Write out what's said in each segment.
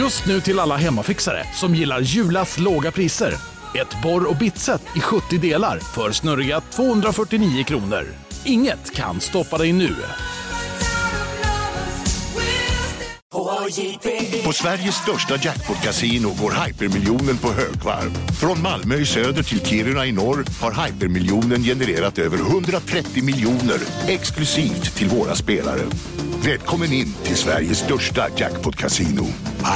Just nu till alla hemmafixare som gillar Julas låga priser. Ett borr och bitset i 70 delar för snurriga 249 kronor. Inget kan stoppa dig nu. På Sveriges största jackpot-kasino går hypermiljonen på högvarv. Från Malmö i söder till Kiruna i norr har hypermiljonen genererat över 130 miljoner exklusivt till våra spelare. Välkommen in till Sveriges största jackpot-kasino,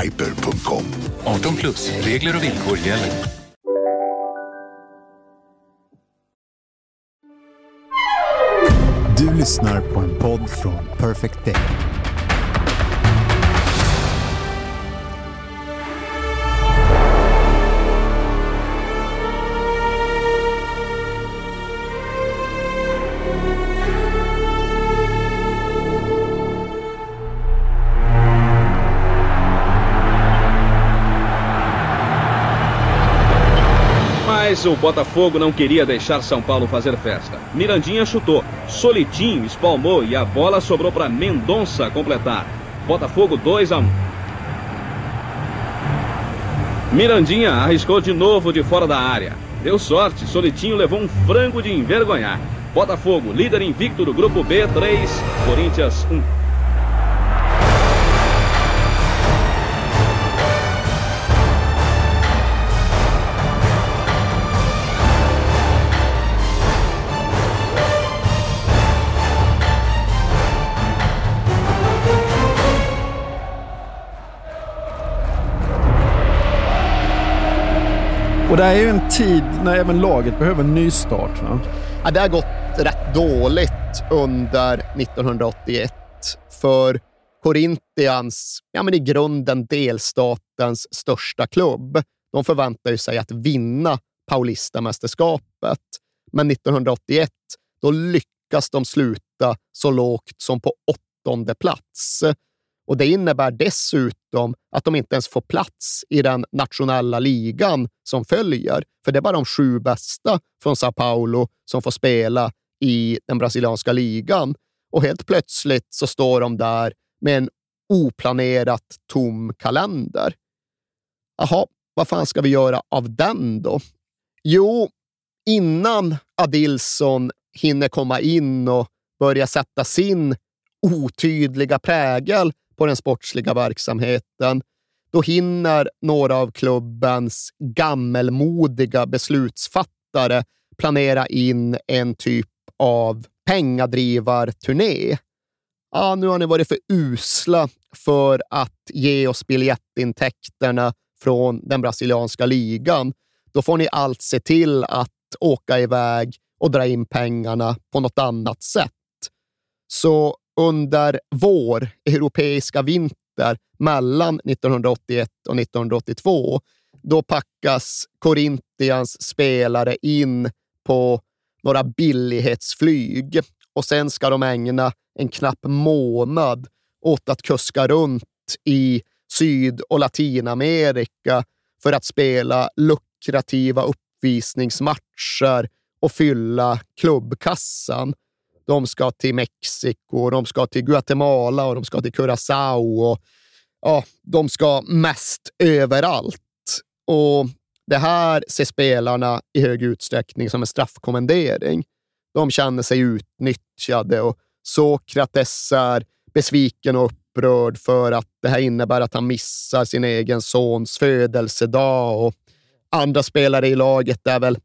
hyper.com. 18 plus, regler och villkor gäller. Du lyssnar på en podd från Perfect Day. Mas o Botafogo não queria deixar São Paulo fazer festa. Mirandinha chutou, Solitinho espalmou e a bola sobrou para Mendonça completar. Botafogo 2 a 1. Mirandinha arriscou de novo de fora da área. Deu sorte, Solitinho levou um frango de envergonhar. Botafogo, líder invicto do grupo B, 3, Corinthians 1. Och det här är ju en tid när även laget behöver en nystart. Va? Ja, det har gått rätt dåligt under 1981 för Corinthians, ja men i grunden delstatens största klubb. De förväntar ju sig att vinna Paulista-mästerskapet. Men 1981, då lyckas de sluta så lågt som på åttonde plats. Och Det innebär dessutom att de inte ens får plats i den nationella ligan som följer. För det är bara de sju bästa från Sao Paulo som får spela i den brasilianska ligan. Och helt plötsligt så står de där med en oplanerat tom kalender. Jaha, vad fan ska vi göra av den då? Jo, innan Adilson hinner komma in och börja sätta sin otydliga prägel på den sportsliga verksamheten, då hinner några av klubbens gammelmodiga beslutsfattare planera in en typ av pengadrivarturné. Ah, nu har ni varit för usla för att ge oss biljettintäkterna från den brasilianska ligan. Då får ni allt se till att åka iväg och dra in pengarna på något annat sätt. Så under vår europeiska vinter mellan 1981 och 1982, då packas Corinthians spelare in på några billighetsflyg och sen ska de ägna en knapp månad åt att kuska runt i Syd och Latinamerika för att spela lukrativa uppvisningsmatcher och fylla klubbkassan. De ska till Mexiko, de ska till Guatemala och de ska till Curacao. Och, ja, de ska mest överallt. Och Det här ser spelarna i hög utsträckning som en straffkommendering. De känner sig utnyttjade och Sokrates är besviken och upprörd för att det här innebär att han missar sin egen sons födelsedag. Och andra spelare i laget är väl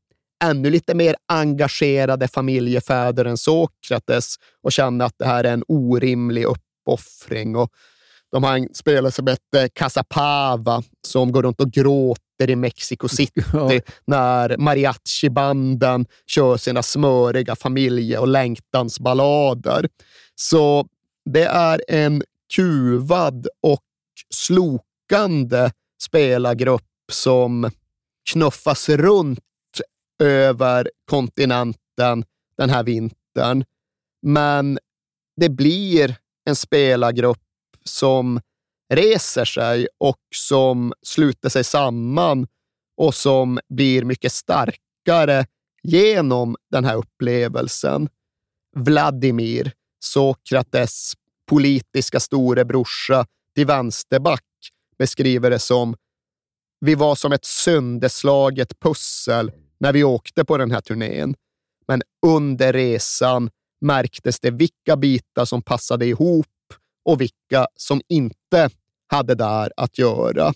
ännu lite mer engagerade familjefäder än Sokrates och känner att det här är en orimlig uppoffring. Och de har en spelare som heter Casapava som går runt och gråter i Mexico City ja. när mariachi-banden kör sina smöriga familje och längtansballader. Så det är en kuvad och slokande spelargrupp som knuffas runt över kontinenten den här vintern. Men det blir en spelargrupp som reser sig och som sluter sig samman och som blir mycket starkare genom den här upplevelsen. Vladimir, Sokrates politiska storebrorsa till vänsterback, beskriver det som vi var som ett sönderslaget pussel när vi åkte på den här turnén. Men under resan märktes det vilka bitar som passade ihop och vilka som inte hade där att göra.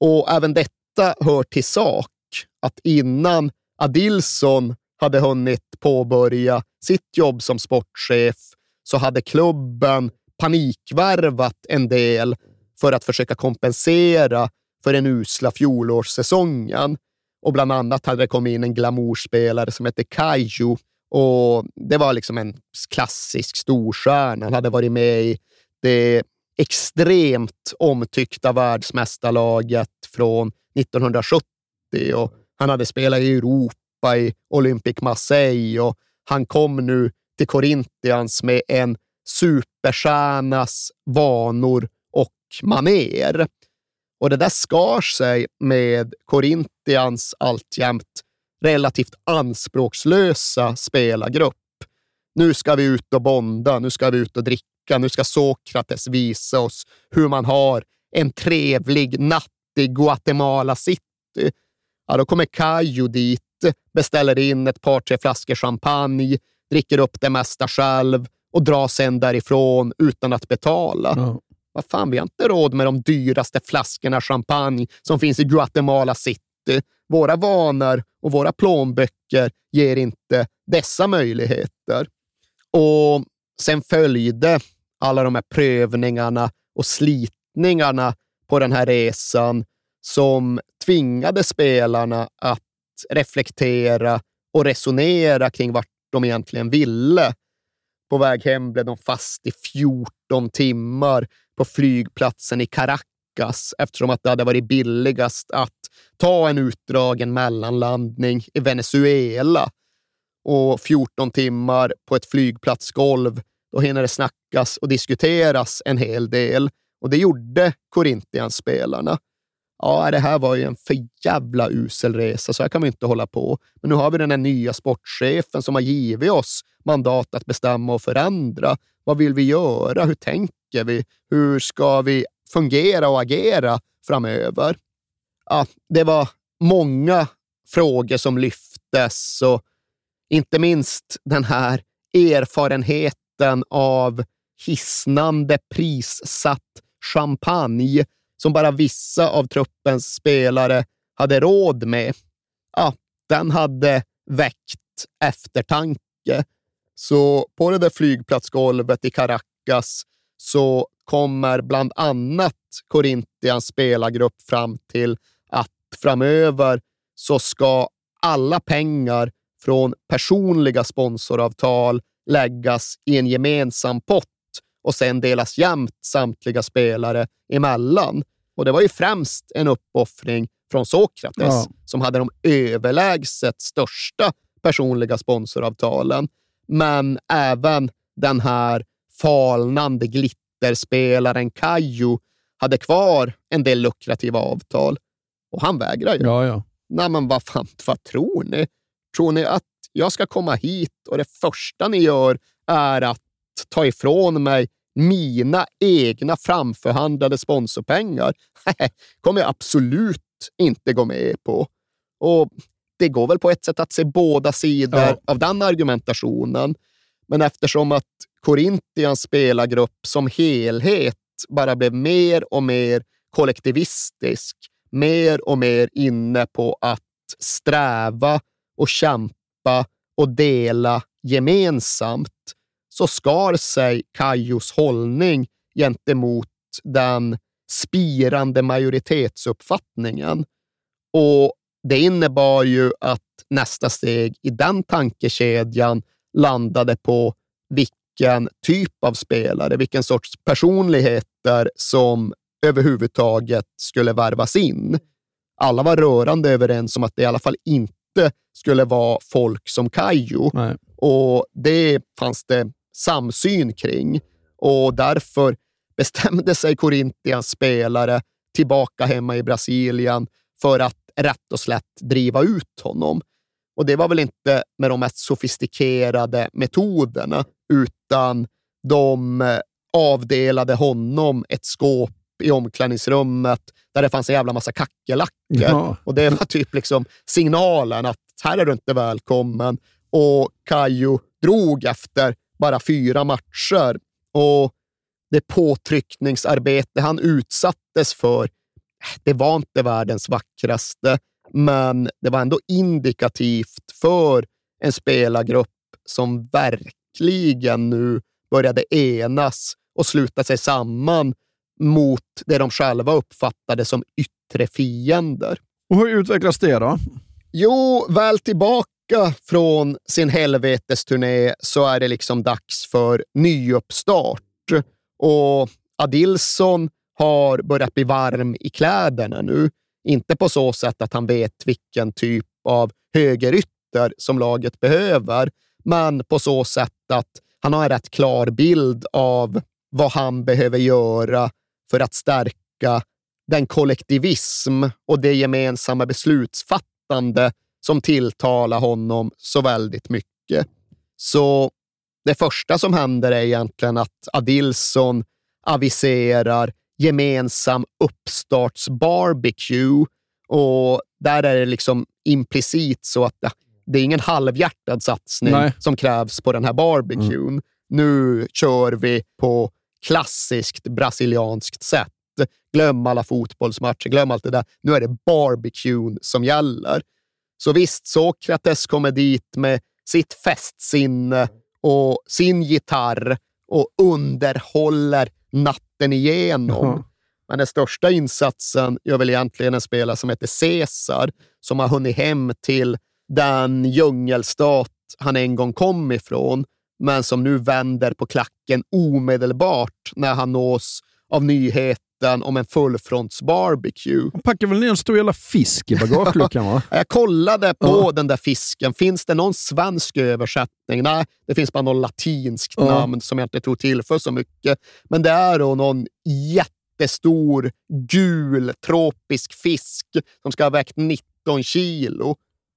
Och även detta hör till sak, att innan Adilson hade hunnit påbörja sitt jobb som sportchef så hade klubben panikvärvat en del för att försöka kompensera för den usla fjolårssäsongen. Och bland annat hade det kommit in en glamourspelare som hette Kaiju och det var liksom en klassisk storstjärna. Han hade varit med i det extremt omtyckta världsmästarlaget från 1970 och han hade spelat i Europa i Olympic Marseille och han kom nu till Corinthians med en superstjärnas vanor och maner. Och det där skar sig med Corinthians alltjämt relativt anspråkslösa spelargrupp. Nu ska vi ut och bonda, nu ska vi ut och dricka, nu ska Sokrates visa oss hur man har en trevlig natt i Guatemala City. Ja, då kommer Kajo dit, beställer in ett par, tre flaskor champagne, dricker upp det mesta själv och drar sen därifrån utan att betala. Ja. Vad fan, vi har inte råd med de dyraste flaskorna champagne som finns i Guatemala City. Våra vanor och våra plånböcker ger inte dessa möjligheter. Och sen följde alla de här prövningarna och slitningarna på den här resan som tvingade spelarna att reflektera och resonera kring vart de egentligen ville. På väg hem blev de fast i 14 timmar på flygplatsen i Caracas eftersom att det hade varit billigast att ta en utdragen mellanlandning i Venezuela. Och 14 timmar på ett flygplatsgolv, då hinner det snackas och diskuteras en hel del. Och det gjorde Corinthians-spelarna. Ja, det här var ju en för jävla usel resa, så här kan vi inte hålla på. Men nu har vi den här nya sportchefen som har givit oss mandat att bestämma och förändra. Vad vill vi göra? Hur tänker vi? Hur ska vi fungera och agera framöver? Ja, det var många frågor som lyftes och inte minst den här erfarenheten av hisnande prissatt champagne som bara vissa av truppens spelare hade råd med. Ja, den hade väckt eftertanke. Så på det där flygplatsgolvet i Caracas så kommer bland annat Corinthians spelargrupp fram till att framöver så ska alla pengar från personliga sponsoravtal läggas i en gemensam pott och sen delas jämnt samtliga spelare emellan. Och det var ju främst en uppoffring från Sokrates ja. som hade de överlägset största personliga sponsoravtalen. Men även den här falnande glitterspelaren Kajo hade kvar en del lukrativa avtal. Och han vägrar ju. Ja, ja. Nej, men vad fan, vad tror ni? Tror ni att jag ska komma hit och det första ni gör är att ta ifrån mig mina egna framförhandlade sponsorpengar? kommer jag absolut inte gå med på. Och det går väl på ett sätt att se båda sidor ja. av den argumentationen. Men eftersom att Corinthians spelargrupp som helhet bara blev mer och mer kollektivistisk, mer och mer inne på att sträva och kämpa och dela gemensamt, så skar sig Kajos hållning gentemot den spirande majoritetsuppfattningen. Och det innebar ju att nästa steg i den tankekedjan landade på vilken typ av spelare, vilken sorts personligheter som överhuvudtaget skulle värvas in. Alla var rörande överens om att det i alla fall inte skulle vara folk som Kajo. Och det fanns det samsyn kring och därför bestämde sig Corinthians spelare tillbaka hemma i Brasilien för att rätt och slätt driva ut honom. Och det var väl inte med de mest sofistikerade metoderna, utan de avdelade honom ett skåp i omklädningsrummet där det fanns en jävla massa kackerlackor. Ja. Och det var typ liksom signalen att här är du inte välkommen. Och Kajo drog efter bara fyra matcher. Och det påtryckningsarbete han utsattes för, det var inte världens vackraste, men det var ändå indikativt för en spelargrupp som verkligen nu började enas och sluta sig samman mot det de själva uppfattade som yttre fiender. Och hur utvecklas det då? Jo, väl tillbaka från sin helvetesturné så är det liksom dags för nyuppstart. Och Adilson har börjat bli varm i kläderna nu. Inte på så sätt att han vet vilken typ av högerytter som laget behöver, men på så sätt att han har en rätt klar bild av vad han behöver göra för att stärka den kollektivism och det gemensamma beslutsfattande som tilltalar honom så väldigt mycket. Så det första som händer är egentligen att Adilson aviserar gemensam uppstartsbarbecue och där är det liksom implicit så att det är ingen halvhjärtad satsning Nej. som krävs på den här barbecuen. Nu kör vi på klassiskt brasilianskt sätt. Glöm alla fotbollsmatcher, glöm allt det där. Nu är det barbecuen som gäller. Så visst, Sokrates kommer dit med sitt festsinne och sin gitarr och underhåller natten igenom. Jaha. Men den största insatsen gör väl egentligen en spelare som heter Caesar, som har hunnit hem till den djungelstat han en gång kom ifrån, men som nu vänder på klacken omedelbart när han nås av nyheten om en fullfrontsbarbecue. Han packar väl ner en stor jävla fisk i bagageluckan va? Jag kollade på Ja. den där fisken. Finns det någon svensk översättning? Nej, det finns bara någon latinskt Ja. namn som jag inte tror tillför så mycket. Men det är då någon jättestor gul tropisk fisk som ska ha vägt 19 kilo.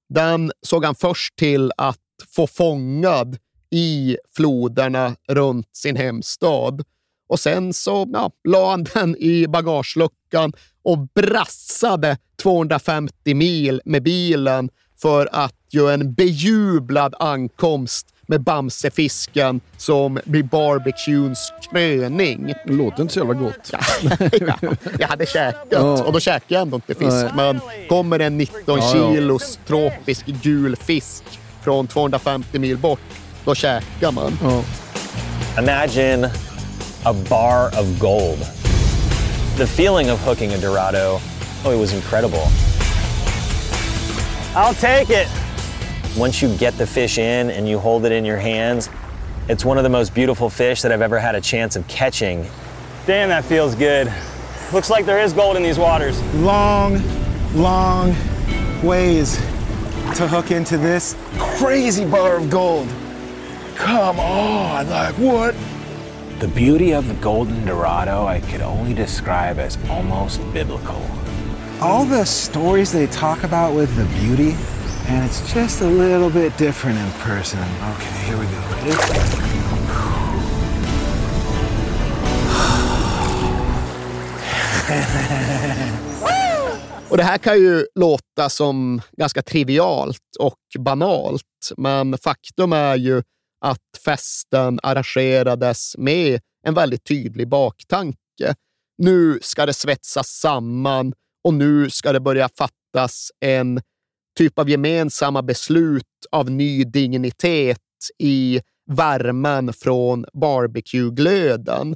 Den såg han först till att få fångad i floderna runt sin hemstad. Och sen så ja, la han den i bagageluckan och brassade 250 mil med bilen för att göra en bejublad ankomst med Bamsefisken som blir barbecuens kröning. Det låter inte så jävla gott. ja, jag hade käkat Ja. och då käkade jag ändå inte fisk. Nej. Men kommer en 19 Ja, ja. kilos tropisk gul fisk från 250 mil bort, då käkar man. Ja. Imagine a bar of gold. The feeling of hooking a Dorado, oh, it was incredible. I'll take it. Once you get the fish in and you hold it in your hands, it's one of the most beautiful fish that I've ever had a chance of catching. Damn, that feels good. Looks like there is gold in these waters. long, long ways to hook into this crazy bar of gold. Come on, like what? The beauty of the Golden Dorado I could only describe as almost biblical. All the stories they talk about with the beauty, and it's just a little bit different in person. Okay, here we go. Ready? Och Det här kan ju låta som ganska trivialt och banalt, men faktum är ju att festen arrangerades med en väldigt tydlig baktanke. Nu ska det svetsas samman och nu ska det börja fattas en typ av gemensamma beslut av ny dignitet i värmen från barbecue-glöden.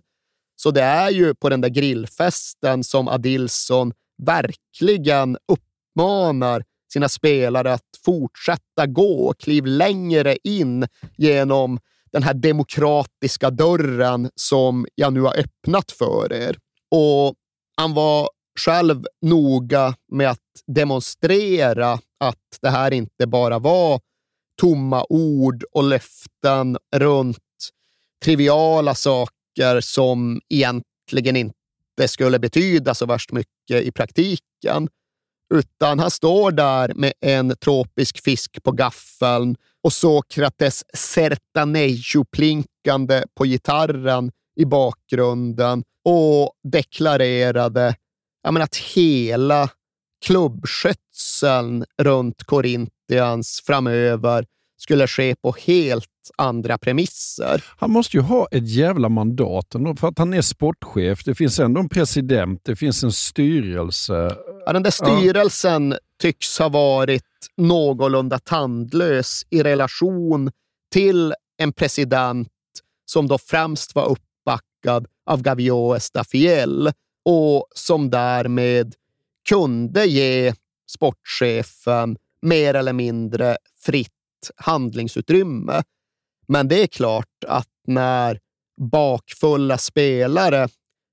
Så det är ju på den där grillfesten som Adilson verkligen uppmanar sina spelare att fortsätta gå, kliv längre in genom den här demokratiska dörren som jag nu har öppnat för er. Och han var själv noga med att demonstrera att det här inte bara var tomma ord och löften runt triviala saker som egentligen inte skulle betyda så värst mycket i praktiken. Utan han står där med en tropisk fisk på gaffeln och Sokrates sertanejo-plinkande på gitarren i bakgrunden och deklarerade menar, att hela klubbskötseln runt Corinthians framöver skulle ske på helt andra premisser. Han måste ju ha ett jävla mandat ändå, för att han är sportchef. Det finns ändå en president, det finns en styrelse. Ja, den där styrelsen ja. tycks ha varit någorlunda tandlös i relation till en president som då främst var uppbackad av Gavio Estafiel och som därmed kunde ge sportchefen mer eller mindre fritt handlingsutrymme. Men det är klart att när bakfulla spelare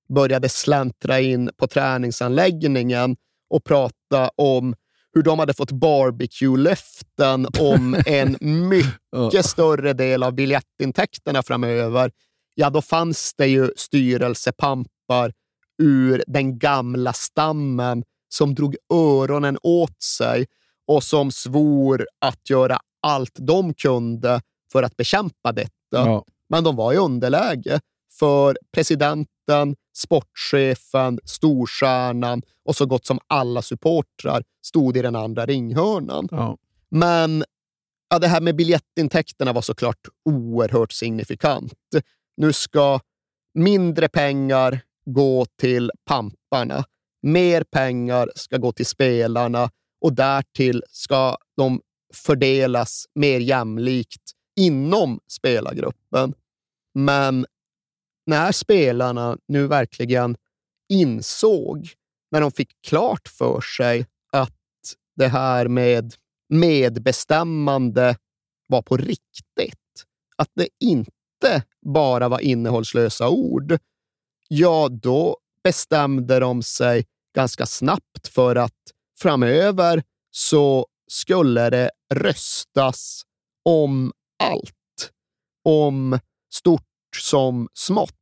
började släntra in på träningsanläggningen och prata om hur de hade fått barbecue-löften om en mycket större del av biljettintäkterna framöver, ja, då fanns det ju styrelsepampar ur den gamla stammen som drog öronen åt sig och som svor att göra allt de kunde för att bekämpa detta. Ja. Men de var i underläge, för presidenten, sportchefen, storstjärnan och så gott som alla supportrar stod i den andra ringhörnan. Ja. Men ja, det här med biljettintäkterna var såklart oerhört signifikant. Nu ska mindre pengar gå till pamparna. Mer pengar ska gå till spelarna och därtill ska de fördelas mer jämlikt inom spelargruppen. Men när spelarna nu verkligen insåg, när de fick klart för sig att det här med medbestämmande var på riktigt, att det inte bara var innehållslösa ord, ja, då bestämde de sig ganska snabbt för att framöver så skulle det röstas om allt. Om stort som smått.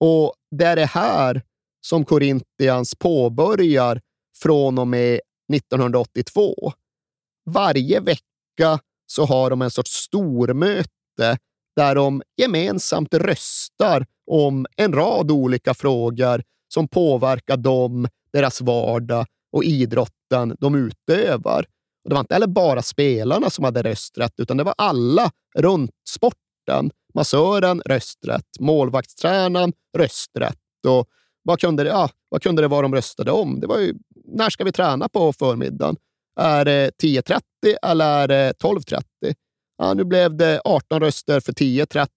Och det är det här som Corinthians påbörjar från och med 1982. Varje vecka så har de en sorts stormöte där de gemensamt röstar om en rad olika frågor som påverkar dem, deras vardag och idrotten de utövar. Och det var inte heller bara spelarna som hade rösträtt, utan det var alla runt sporten. Massören rösträtt, målvaktstränaren rösträtt. Och vad, kunde det, ja, vad kunde det vara de röstade om? Det var ju, när ska vi träna på förmiddagen? Är det 10.30 eller är det 12.30? Ja, nu blev det 18 röster för 10.30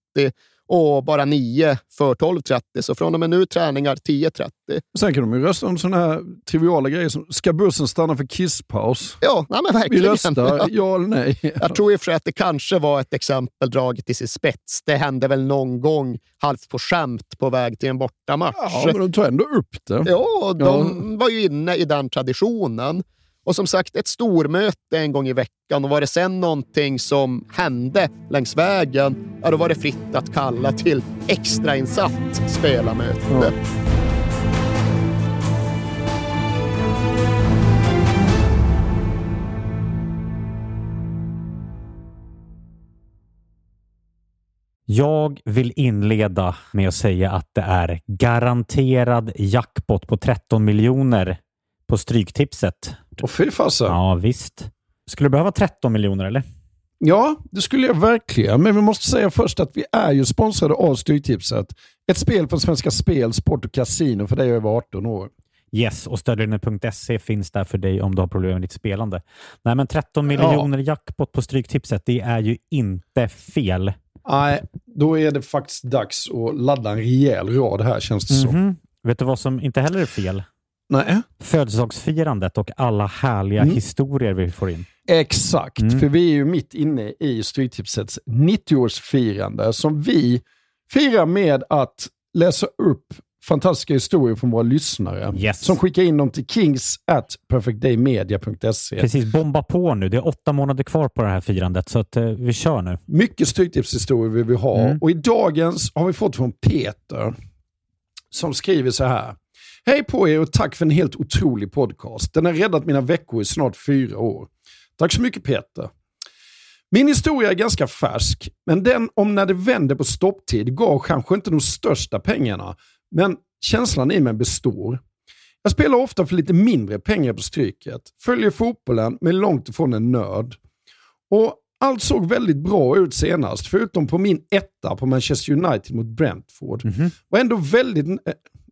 och bara 9 för 12.30. Så från och med nu träningar 10.30. Sen kan de ju rösta om sådana här triviala grejer som, ska bussen stanna för kisspaus? Ja, nej men verkligen. Vi röstar, ja eller nej. Jag tror i och för sig att det kanske var ett exempel draget till sin spets. Det hände väl någon gång halvt på skämt på väg till en bortamatch. Ja, men de tog ändå upp det. Ja, de ja. var ju inne i den traditionen. Och som sagt, ett stormöte en gång i veckan och var det sen någonting som hände längs vägen, ja, då var det fritt att kalla till extrainsatt spelarmöte. Ja. Jag vill inleda med att säga att det är garanterad jackpot på 13 miljoner på Stryktipset. Och fy fasen. Ja, visst. Skulle du behöva 13 miljoner eller? Ja, det skulle jag verkligen. Men vi måste säga först att vi är ju sponsrade av Stryktipset. Ett spel från Svenska Spel, Sport och Casino för dig över 18 år. Yes, och stödlinjen.se finns där för dig om du har problem med ditt spelande. Nej, men 13 miljoner ja. jackpot på Stryktipset, det är ju inte fel. Nej, då är det faktiskt dags att ladda en rejäl rad här känns det mm -hmm. så. Vet du vad som inte heller är fel? Nej. Födelsedagsfirandet och alla härliga mm. historier vi får in. Exakt, mm. för vi är ju mitt inne i Stryktipsets 90-årsfirande som vi firar med att läsa upp fantastiska historier från våra lyssnare yes. som skickar in dem till kings at perfectdaymedia.se. Precis, bomba på nu. Det är åtta månader kvar på det här firandet, så att, uh, vi kör nu. Mycket Stryktipshistorier vill vi ha mm. och i dagens har vi fått från Peter som skriver så här. Hej på er och tack för en helt otrolig podcast. Den har räddat mina veckor i snart fyra år. Tack så mycket Peter. Min historia är ganska färsk, men den om när det vänder på stopptid gav kanske inte de största pengarna. Men känslan i mig består. Jag spelar ofta för lite mindre pengar på Stryket, följer fotbollen men långt ifrån en nörd. Och allt såg väldigt bra ut senast, förutom på min etta på Manchester United mot Brentford. Var, ändå väldigt, eh,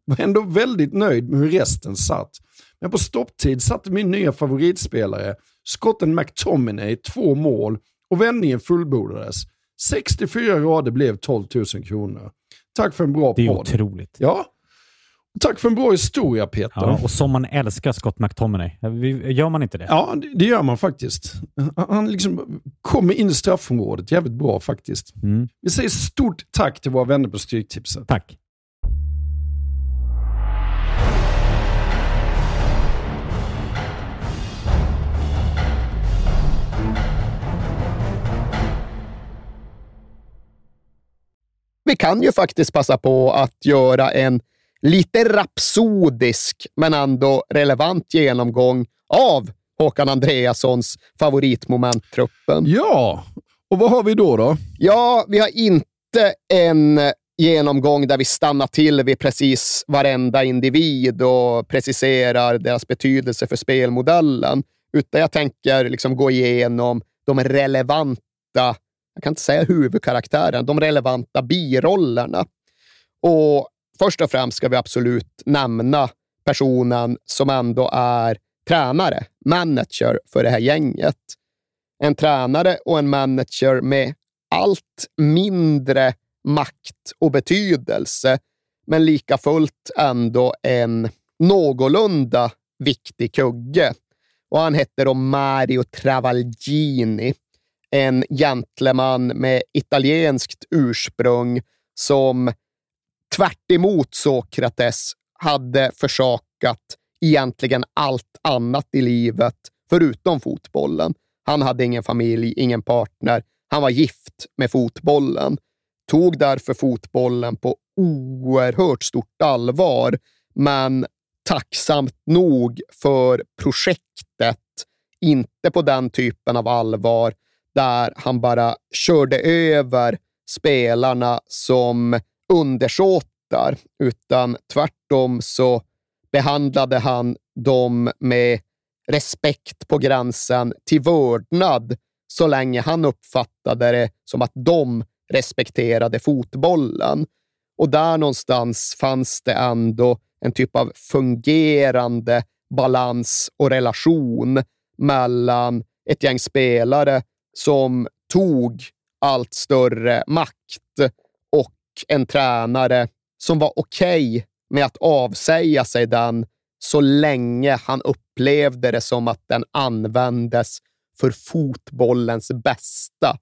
var ändå väldigt nöjd med hur resten satt. Men på stopptid satte min nya favoritspelare, skotten McTominay, två mål och vändningen fullbordades. 64 rader blev 12 000 kronor. Tack för en bra Det är podd. otroligt. Ja. Tack för en bra historia Peter. Ja, och som man älskar Scott McTominay. Gör man inte det? Ja, det, gör man faktiskt. Han- Han liksom kommer in i straffområdet jävligt bra faktiskt. Mm. Vi säger stort tack till våra vänner på Stryktipset. Tack. Vi kan ju faktiskt passa på att göra en lite rapsodisk, men ändå relevant genomgång av Håkan Andreassons favoritmomenttruppen. Ja, och vad har vi då? då? Ja, vi har inte en genomgång där vi stannar till vid precis varenda individ och preciserar deras betydelse för spelmodellen, utan jag tänker liksom gå igenom de relevanta, jag kan inte säga huvudkaraktären, de relevanta birollerna. Och först och främst ska vi absolut nämna personen som ändå är tränare, manager för det här gänget. En tränare och en manager med allt mindre makt och betydelse, men lika fullt ändå en någorlunda viktig kugge. Och han hette då Mario Travaglini, en gentleman med italienskt ursprung som tvärt emot Sokrates hade försakat egentligen allt annat i livet förutom fotbollen. Han hade ingen familj, ingen partner. Han var gift med fotbollen. Tog därför fotbollen på oerhört stort allvar, men tacksamt nog för projektet inte på den typen av allvar där han bara körde över spelarna som undersåtar, utan tvärtom så behandlade han dem med respekt på gränsen till vördnad så länge han uppfattade det som att de respekterade fotbollen. Och där någonstans fanns det ändå en typ av fungerande balans och relation mellan ett gäng spelare som tog allt större makt och en tränare som var okej med att avsäga sig den så länge han upplevde det som att den användes för fotbollens bästa.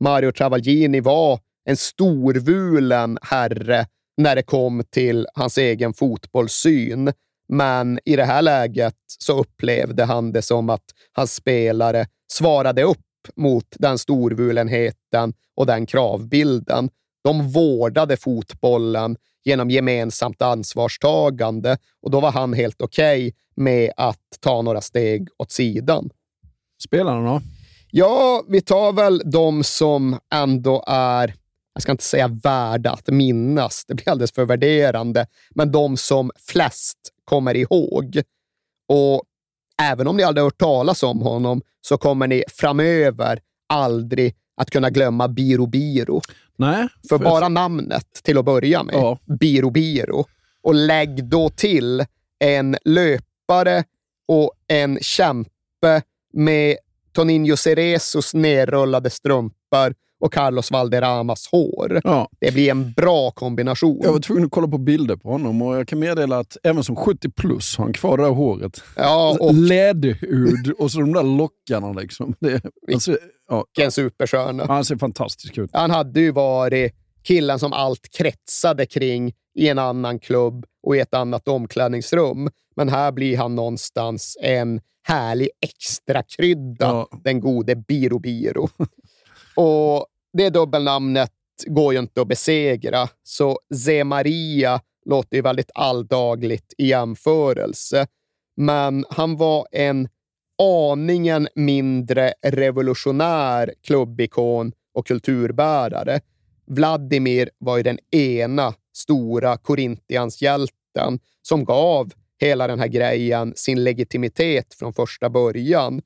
Mario Travaglini var en storvulen herre när det kom till hans egen fotbollssyn. Men i det här läget så upplevde han det som att hans spelare svarade upp mot den storvulenheten och den kravbilden. De vårdade fotbollen genom gemensamt ansvarstagande och då var han helt okej med att ta några steg åt sidan. Spelarna då? Ja, vi tar väl de som ändå är, jag ska inte säga värda att minnas, det blir alldeles för värderande, men de som flest kommer ihåg. Och även om ni aldrig hört talas om honom så kommer ni framöver aldrig att kunna glömma Biro Biro. Nej. För bara namnet till att börja med, Ja. Biro Biro. Och lägg då till en löpare och en kämpe med Toninho Ceresos nerrullade strumpor och Carlos Valderramas hår. Ja. Det blir en bra kombination. Jag var tvungen att kolla på bilder på honom och jag kan meddela att även som 70 plus har han kvar det där håret. Ja, och Läderhud och så de där lockarna. Liksom. Det, alltså, ja, vilken superstjärna. han ser fantastisk ut. Han hade ju varit killen som allt kretsade kring i en annan klubb och i ett annat omklädningsrum. Men här blir han någonstans en härlig extra krydda, Ja. den gode Biro Biro. och det dubbelnamnet går ju inte att besegra, så Ze Maria låter ju väldigt alldagligt i jämförelse. Men han var en aningen mindre revolutionär klubbikon och kulturbärare. Vladimir var ju den ena stora Korintianshjälten som gav hela den här grejen sin legitimitet från första början.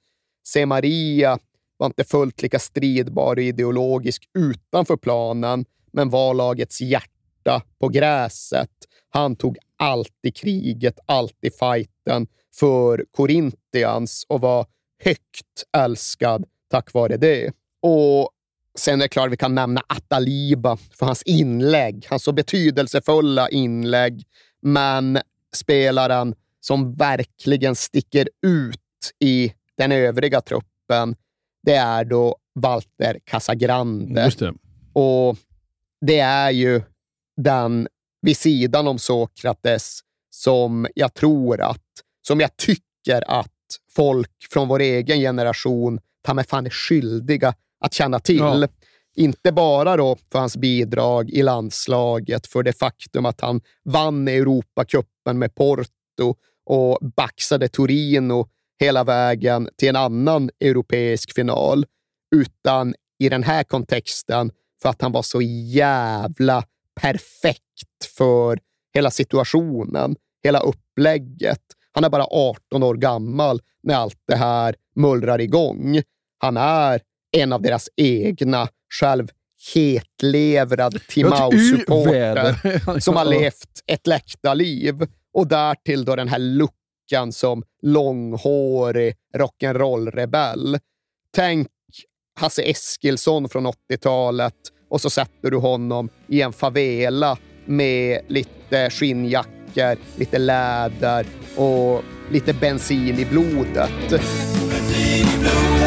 Se Maria var inte fullt lika stridbar och ideologisk utanför planen, men var lagets hjärta på gräset. Han tog alltid kriget, alltid fighten för Corinthians och var högt älskad tack vare det. Och Sen är det klart vi kan nämna Ataliba för hans inlägg, hans så betydelsefulla inlägg. Men spelaren som verkligen sticker ut i den övriga truppen, det är då Walter Casagrande. Just det. Och det är ju den vid sidan om Sokrates som jag tror att, som jag tycker att folk från vår egen generation ta mig fan är skyldiga att känna till. Ja. Inte bara då för hans bidrag i landslaget, för det faktum att han vann Europacupen med Porto och baxade Torino hela vägen till en annan europeisk final, utan i den här kontexten för att han var så jävla perfekt för hela situationen, hela upplägget. Han är bara 18 år gammal när allt det här mullrar igång. Han är en av deras egna, själv hetlevrad Timau-supporter som har levt ett läktarliv. Och därtill då den här luckan som långhårig rock'n'roll-rebell. Tänk Hasse Eskilsson från 80-talet och så sätter du honom i en favela med lite skinnjackor, lite läder och lite bensin i blodet. Bensin i blodet.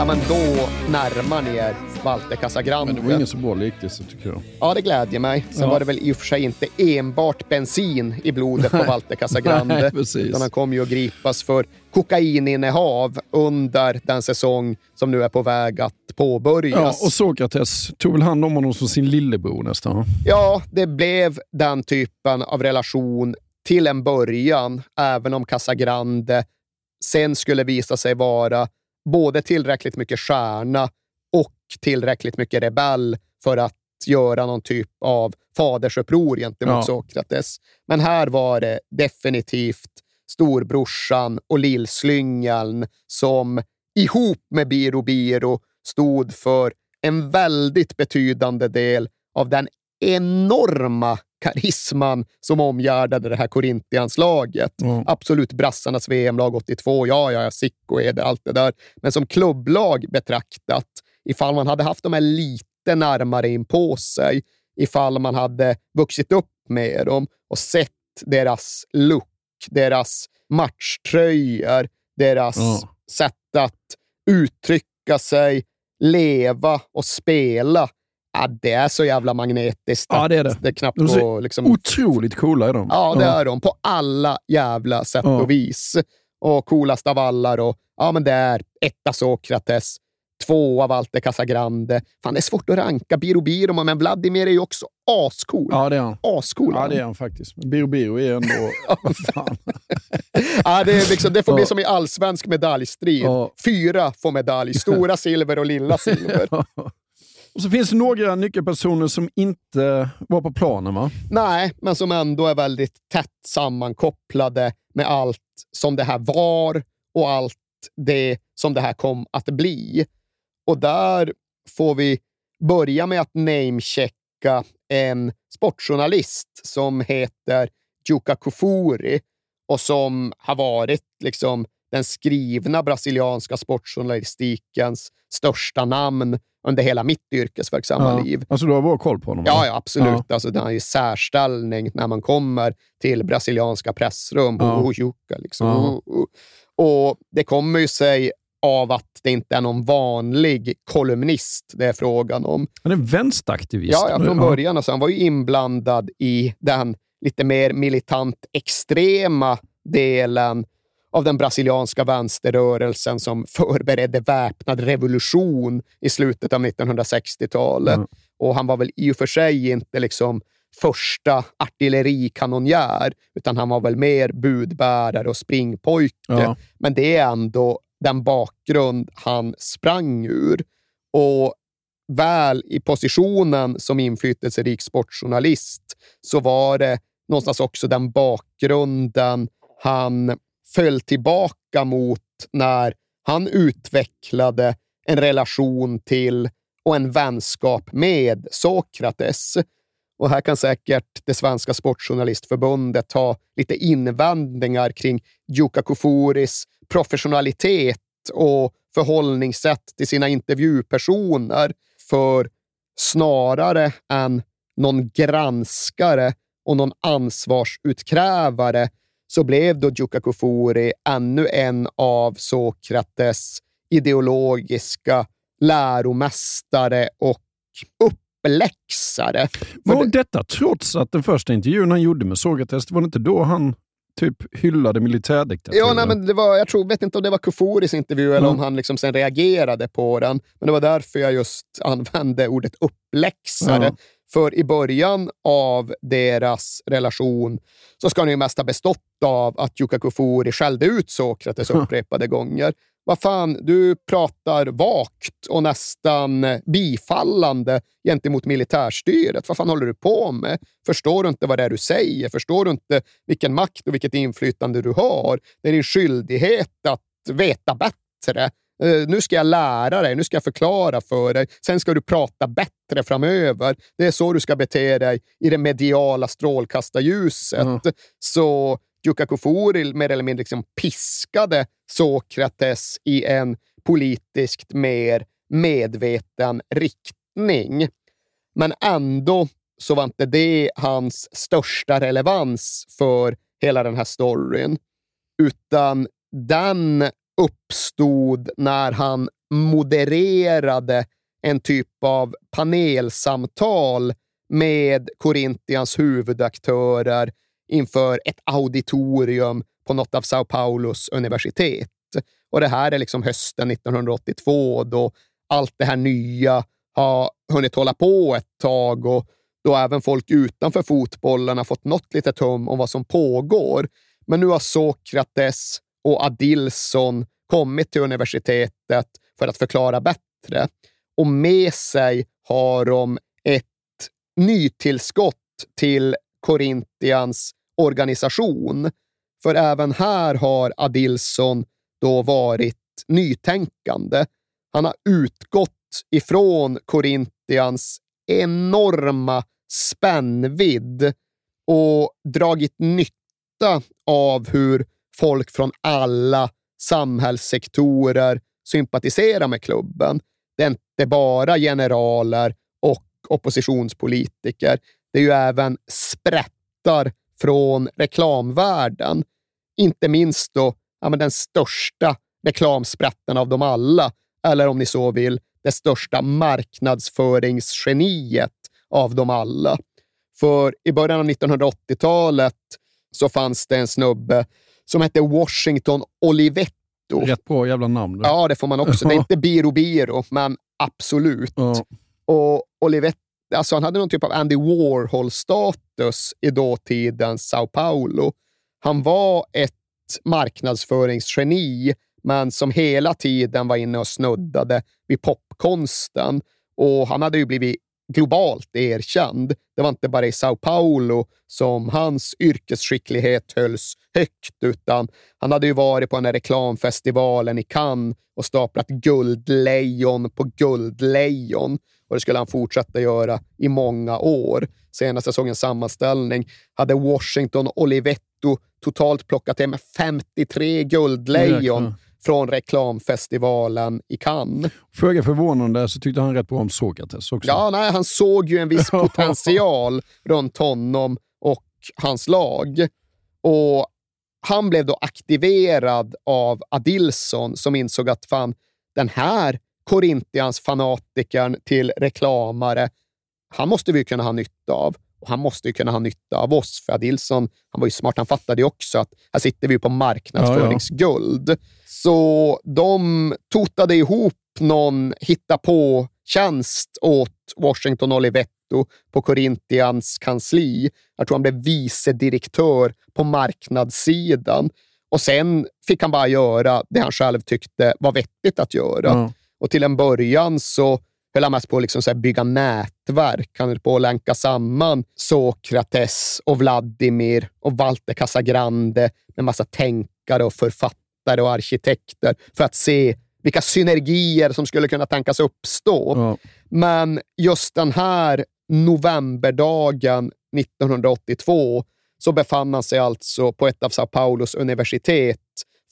Ja, men då närmar ni er Walter Casagrande. Men det var ingen så bra liknelse tycker jag. Ja, det glädjer mig. Sen ja. var det väl i och för sig inte enbart bensin i blodet på Walter Casagrande. Nej, precis. Utan han kommer ju att gripas för kokaininnehav under den säsong som nu är på väg att påbörjas. Ja, och Sokrates tog väl hand om honom som sin lillebror nästan? Ja, det blev den typen av relation till en början, även om Casagrande sen skulle visa sig vara både tillräckligt mycket stjärna och tillräckligt mycket rebell för att göra någon typ av fadersuppror gentemot ja. Sokrates. Men här var det definitivt storbrorsan och lillslyngeln som ihop med Biro Biro stod för en väldigt betydande del av den enorma karisman som omgärdade det här Corinthians-laget. Mm. Absolut brassarnas VM-lag 82, ja, ja, Sicko är det, allt det där. Men som klubblag betraktat, ifall man hade haft de här lite närmare in på sig, ifall man hade vuxit upp med dem och sett deras look, deras matchtröjor, deras mm. sätt att uttrycka sig, leva och spela Ja, det är så jävla magnetiskt. Ja, det är det. det är knappt de ser liksom... otroligt coola är de. Ja, det ja. är de. På alla jävla sätt ja. och vis. Och coolast av alla då, ja men det är etta Sokrates, två av Walter Casagrande. Fan, det är svårt att ranka Biro Biro, men Vladimir är ju också ascool. Ja, det är han. Ascool. Ja, det är han faktiskt. Biro Biro är ändå... fan. ja, det, är liksom, det får bli som i allsvensk medaljstrid. Fyra får medalj. Stora silver och lilla silver. Och så finns det några nyckelpersoner som inte var på planen, va? Nej, men som ändå är väldigt tätt sammankopplade med allt som det här var och allt det som det här kom att bli. Och där får vi börja med att namechecka en sportjournalist som heter Juka Kufuri och som har varit liksom den skrivna brasilianska sportjournalistikens största namn under hela mitt yrkesverksamma ja. liv. Alltså du har bra koll på honom? Ja, ja absolut. Ja. Alltså, den har ju särställning när man kommer till brasilianska pressrum. Ja. Oh, juka, liksom. Ja. Oh, oh. Och det kommer ju sig av att det inte är någon vanlig kolumnist det är frågan om. Han är vänsteraktivist? Ja, ja från början. Alltså, han var ju inblandad i den lite mer militant extrema delen av den brasilianska vänsterrörelsen som förberedde väpnad revolution i slutet av 1960-talet. Mm. Och han var väl i och för sig inte liksom första artillerikanonjär, utan han var väl mer budbärare och springpojke. Ja. Men det är ändå den bakgrund han sprang ur. Och väl i positionen som inflytelserik sportjournalist så var det någonstans också den bakgrunden han föll tillbaka mot när han utvecklade en relation till och en vänskap med Sokrates. Och här kan säkert det svenska sportjournalistförbundet ha lite invändningar kring Jukka Kufuris professionalitet och förhållningssätt till sina intervjupersoner. För snarare än någon granskare och någon ansvarsutkrävare så blev då Jukka Kufuri ännu en av Sokrates ideologiska läromästare och uppläxare. Var detta trots att den första intervjun han gjorde med Sokrates, var det inte då han typ hyllade militärdiktaturen? Ja, nej, men det var, jag tror, vet inte om det var Kufuris intervju eller Mm. om han liksom sen reagerade på den. Men det var därför jag just använde ordet uppläxare. Ja. För i början av deras relation så ska ni ju mest ha bestått av att Jukka Kufuri skällde ut Sokrates upprepade gånger. Vad fan, du pratar vagt och nästan bifallande gentemot militärstyret. Vad fan håller du på med? Förstår du inte vad det är du säger? Förstår du inte vilken makt och vilket inflytande du har? Det är din skyldighet att veta bättre. Eh, nu ska jag lära dig, nu ska jag förklara för dig. Sen ska du prata bättre framöver. Det är så du ska bete dig i det mediala strålkastarljuset. Så Jukka Kufuri mer eller mindre liksom piskade Sokrates i en politiskt mer medveten riktning. Men ändå så var inte det hans största relevans för hela den här storyn, utan den uppstod när han modererade en typ av panelsamtal med Corinthians huvudaktörer inför ett auditorium på något av Sao Paulos universitet. Och det här är liksom hösten 1982 då allt det här nya har hunnit hålla på ett tag och då även folk utanför fotbollen har fått något litet hum om vad som pågår. Men nu har Sokrates och Adilson kommit till universitetet för att förklara bättre. Och med sig har de ett nytillskott till Corinthians organisation. För även här har Adilson då varit nytänkande. Han har utgått ifrån Corinthians enorma spännvidd och dragit nytta av hur folk från alla samhällssektorer sympatiserar med klubben. Det är inte bara generaler och oppositionspolitiker. Det är ju även sprättar från reklamvärlden. Inte minst då ja, men den största reklamsprätten av dem alla, eller om ni så vill, det största marknadsföringsgeniet av dem alla. För i början av 1980-talet så fanns det en snubbe som hette Washington Olivetto. Rätt bra jävla namn. Ja, det får man också. Det är inte Biro Biro, men absolut. Och Olivetto, alltså han hade någon typ av Andy Warhol-status i dåtidens Sao Paulo. Han var ett marknadsföringsgeni, men som hela tiden var inne och snuddade vid popkonsten. Och han hade ju blivit globalt erkänd. Det var inte bara i Sao Paulo som hans yrkesskicklighet hölls högt, utan han hade ju varit på den här reklamfestivalen i Cannes och staplat guldlejon på guldlejon. Och det skulle han fortsätta göra i många år. Senast jag såg en sammanställning hade Washington Olivetto totalt plockat hem 53 guldlejon Mm, från reklamfestivalen i Cannes. Föga förvånande så tyckte han rätt bra om Sokrates också. Ja, nej, han såg ju en viss potential runt honom och hans lag. Och han blev då aktiverad av Adilson som insåg att fan, den här Corinthians fanatikern till reklamare, han måste vi kunna ha nytta av. Och han måste ju kunna ha nytta av oss, för Adilson han var ju smart. Han fattade ju också att här sitter vi på marknadsföringsguld. Så de totade ihop någon hitta på tjänst åt Washington Olivetto Olivetto på Corinthians kansli. Jag tror han blev vice direktör på marknadssidan. Och sen fick han bara göra det han själv tyckte var vettigt att göra. Mm. Och till en början så höll han mest på att liksom så bygga nätverk. Han höll på att länka samman Sokrates och Vladimir och Walter Casagrande med massa tänkare och författare och arkitekter för att se vilka synergier som skulle kunna tänkas uppstå. Men just den här novemberdagen 1982 så befann han sig alltså på ett av Sao Paulos universitet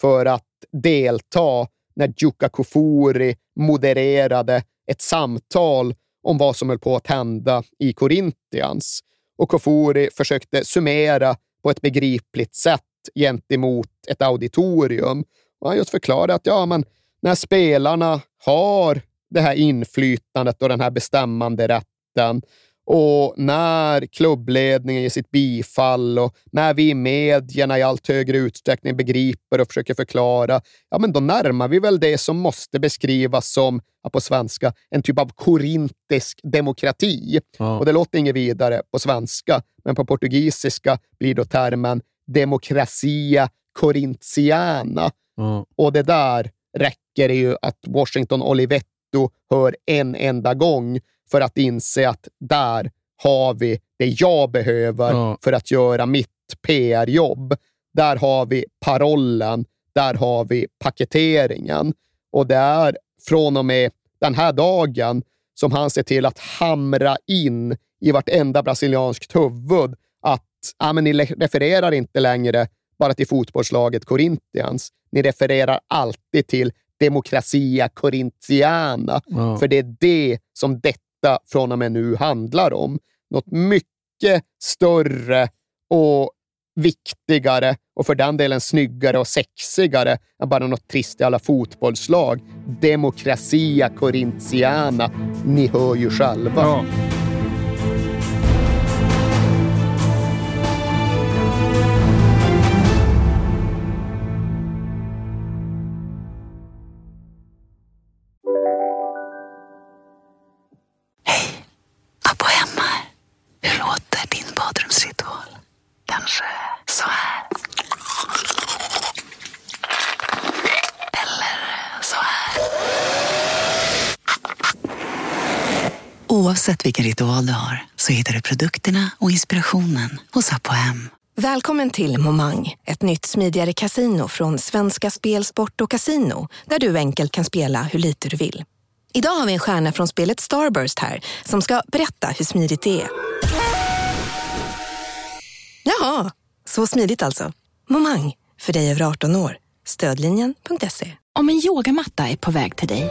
för att delta när Giuca Kufuri modererade ett samtal om vad som höll på att hända i Corinthians. Och Kofori försökte summera på ett begripligt sätt gentemot ett auditorium. Och han just förklarade att ja, men när spelarna har det här inflytandet och den här bestämmande rätten och när klubbledningen ger sitt bifall och när vi i medierna i allt högre utsträckning begriper och försöker förklara, ja, men då närmar vi väl det som måste beskrivas som, på svenska, en typ av korintisk demokrati. Ja. Och det låter inget vidare på svenska, men på portugisiska blir då termen democracia corintiana. Ja. Och det där räcker det ju att Washington Olivetto hör en enda gång för att inse att där har vi det jag behöver Ja. för att göra mitt PR-jobb. Där har vi parollen, där har vi paketeringen. Och det är från och med den här dagen som han ser till att hamra in i vartenda brasilianskt huvud att ja, men ni refererar inte längre bara till fotbollslaget Corinthians. Ni refererar alltid till Democracia Corintiana, Ja. för det är det som detta från och med nu handlar om. Något mycket större och viktigare och för den delen snyggare och sexigare än bara något trist jävla fotbollslag. Demokratia Corintiana. Ni hör ju själva. Ja. Oavsett vilken ritual du har så hittar du produkterna och inspirationen hos Apohem. Välkommen till Momang, ett nytt smidigare casino från Svenska Spel, Sport och Casino där du enkelt kan spela hur lite du vill. Idag har vi en stjärna från spelet Starburst här som ska berätta hur smidigt det är. Jaha, så smidigt alltså. Momang, för dig över 18 år. Stödlinjen.se. Om en yogamatta är på väg till dig,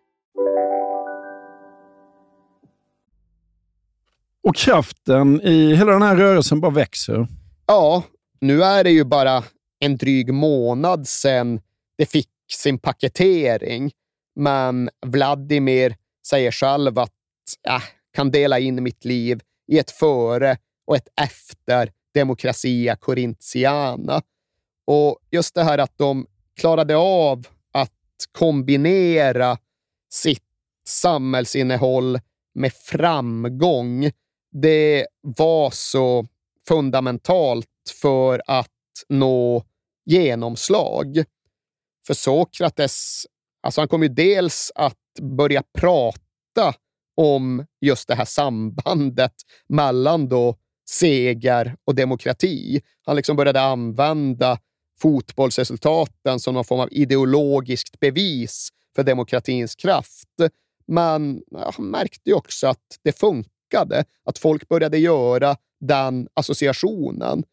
Och kraften i hela den här rörelsen bara växer. Ja, nu är det ju bara en dryg månad sedan det fick sin paketering. Men Vladimir säger själv att jag kan dela in mitt liv i ett före och ett efter Demokratia Corintiana. Och just det här att de klarade av att kombinera sitt samhällsinnehåll med framgång, det var så fundamentalt för att nå genomslag. För Sokrates, alltså han kom ju dels att börja prata om just det här sambandet mellan då seger och demokrati. Han liksom började använda fotbollsresultaten som någon form av ideologiskt bevis för demokratins kraft. Men han märkte ju också att det funkade, att folk började göra den associationen.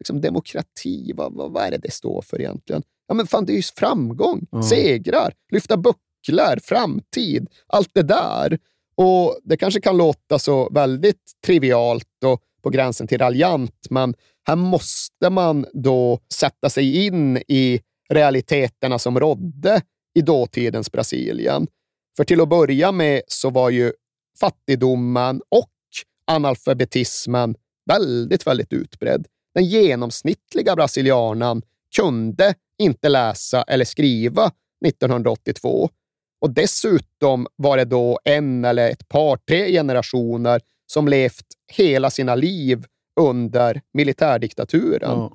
Liksom demokrati, vad, vad, vad är det det står för egentligen? Ja, men fan, det är ju framgång, Mm. segrar, lyfta bucklar, framtid, allt det där. Och Det kanske kan låta så väldigt trivialt och på gränsen till raljant, men här måste man då sätta sig in i realiteterna som rådde i dåtidens Brasilien. För till att börja med så var ju fattigdomen och analfabetismen väldigt, väldigt utbredd. Den genomsnittliga brasilianen kunde inte läsa eller skriva 1982. Och dessutom var det då en eller ett par, tre generationer som levt hela sina liv under militärdiktaturen. Mm.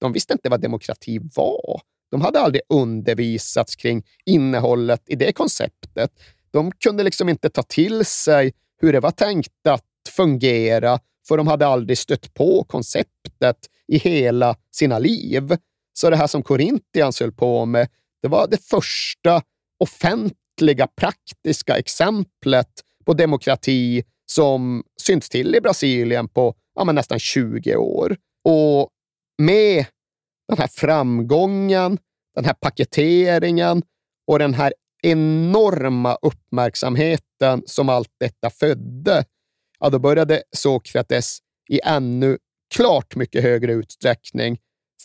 De visste inte vad demokrati var. De hade aldrig undervisats kring innehållet i det konceptet. De kunde liksom inte ta till sig hur det var tänkt att fungera, för de hade aldrig stött på konceptet i hela sina liv. Så det här som Corinthians höll på med, det var det första offentliga, praktiska exemplet på demokrati som synts till i Brasilien på ja, nästan 20 år. Och med den här framgången, den här paketeringen och den här enorma uppmärksamheten som allt detta födde, ja, då började Sokrates i ännu klart mycket högre utsträckning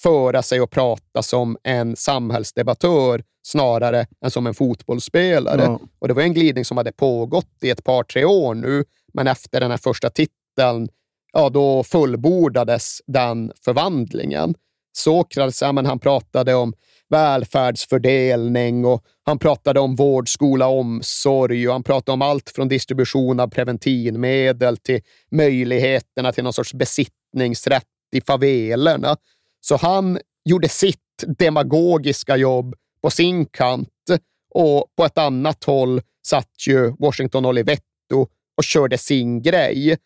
föra sig och prata som en samhällsdebattör snarare än som en fotbollsspelare. Ja. Och Det var en glidning som hade pågått i ett par, tre år nu, men efter den här första titeln, ja, då fullbordades den förvandlingen. Sokrates, ja, men han pratade om välfärdsfördelning och han pratade om vård, skola, omsorg och han pratade om allt från distribution av preventivmedel till möjligheterna till någon sorts besittningsrätt i favelerna. Så han gjorde sitt demagogiska jobb på sin kant och på ett annat håll satt ju Washington Olivetto och körde sin grej.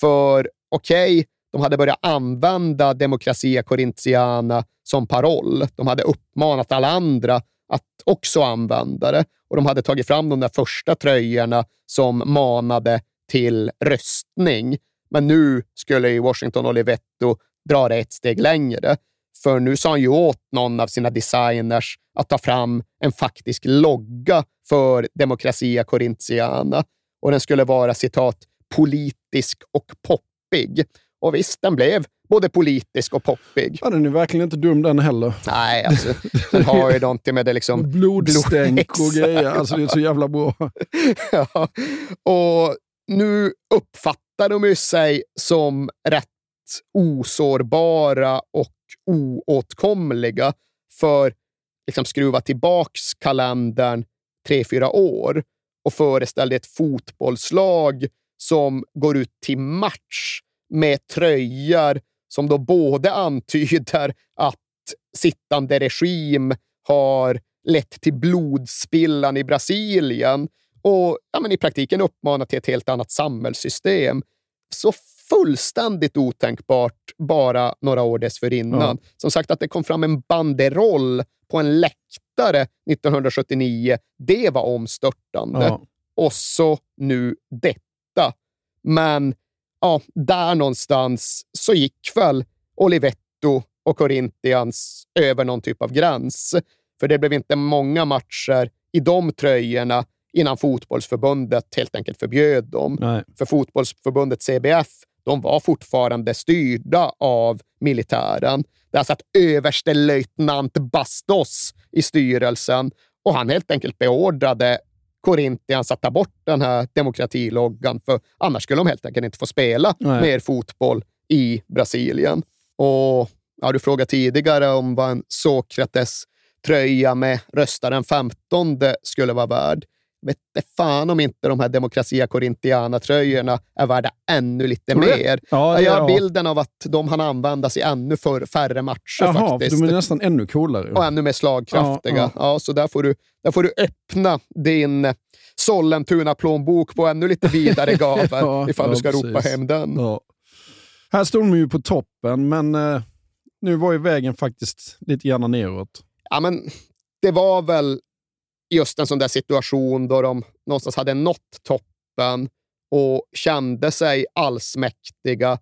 För okej, okay, de hade börjat använda Democracia Corintiana som paroll. De hade uppmanat alla andra att också använda det och de hade tagit fram de där första tröjorna som manade till röstning. Men nu skulle ju Washington Olivetto dra det ett steg längre. För nu sa han ju åt någon av sina designers att ta fram en faktisk logga för Democracia Corintiana och den skulle vara citat politisk och poppig. Och visst, den blev både politisk och poppig. Ja, den är verkligen inte dum den heller. Nej, alltså, den har ju någonting med det liksom... Blodstänk och grejer. Alltså, det är så jävla bra. ja. Och nu uppfattar de ju sig som rätt osårbara och oåtkomliga för liksom skruva tillbaks kalendern tre, fyra år och föreställ ett fotbollslag som går ut till match med tröjor som då både antyder att sittande regim har lett till blodspillan i Brasilien och ja, men i praktiken uppmanar till ett helt annat samhällssystem. Så fullständigt otänkbart bara några år dessförinnan. Ja. Som sagt, att det kom fram en banderoll på en läktare 1979, det var omstörtande. Ja. Och så nu detta. Men ja, där någonstans så gick väl Olivetto och Corinthians över någon typ av gräns. För det blev inte många matcher i de tröjorna innan fotbollsförbundet helt enkelt förbjöd dem. Nej. För fotbollsförbundet CBF de var fortfarande styrda av militären. Där satt överstelöjtnant Bastos i styrelsen och han helt enkelt beordrade Corinthians att ta bort den här demokratiloggan, för annars skulle de helt enkelt inte få spela Nej. mer fotboll i Brasilien. Och ja, Du frågade tidigare om vad en Sokrates tröja med rösta den 15 skulle vara värd vet fan om inte de här Democracia Corintiana-tröjorna är värda ännu lite mer. Ja, jag har bilden av att de hann användas i ännu för, färre matcher Jaha, faktiskt. de är nästan ännu coolare. Och ännu mer slagkraftiga. Ja, ja. ja så där får, du, där får du öppna din Sollentuna-plånbok på ännu lite vidare gavel ja, ifall du ska precis. ropa hem den. Här stod de ju på toppen, men eh, nu var ju vägen faktiskt lite grann neråt. Ja, men det var väl just en sån där situation då de någonstans hade nått toppen och kände sig allsmäktiga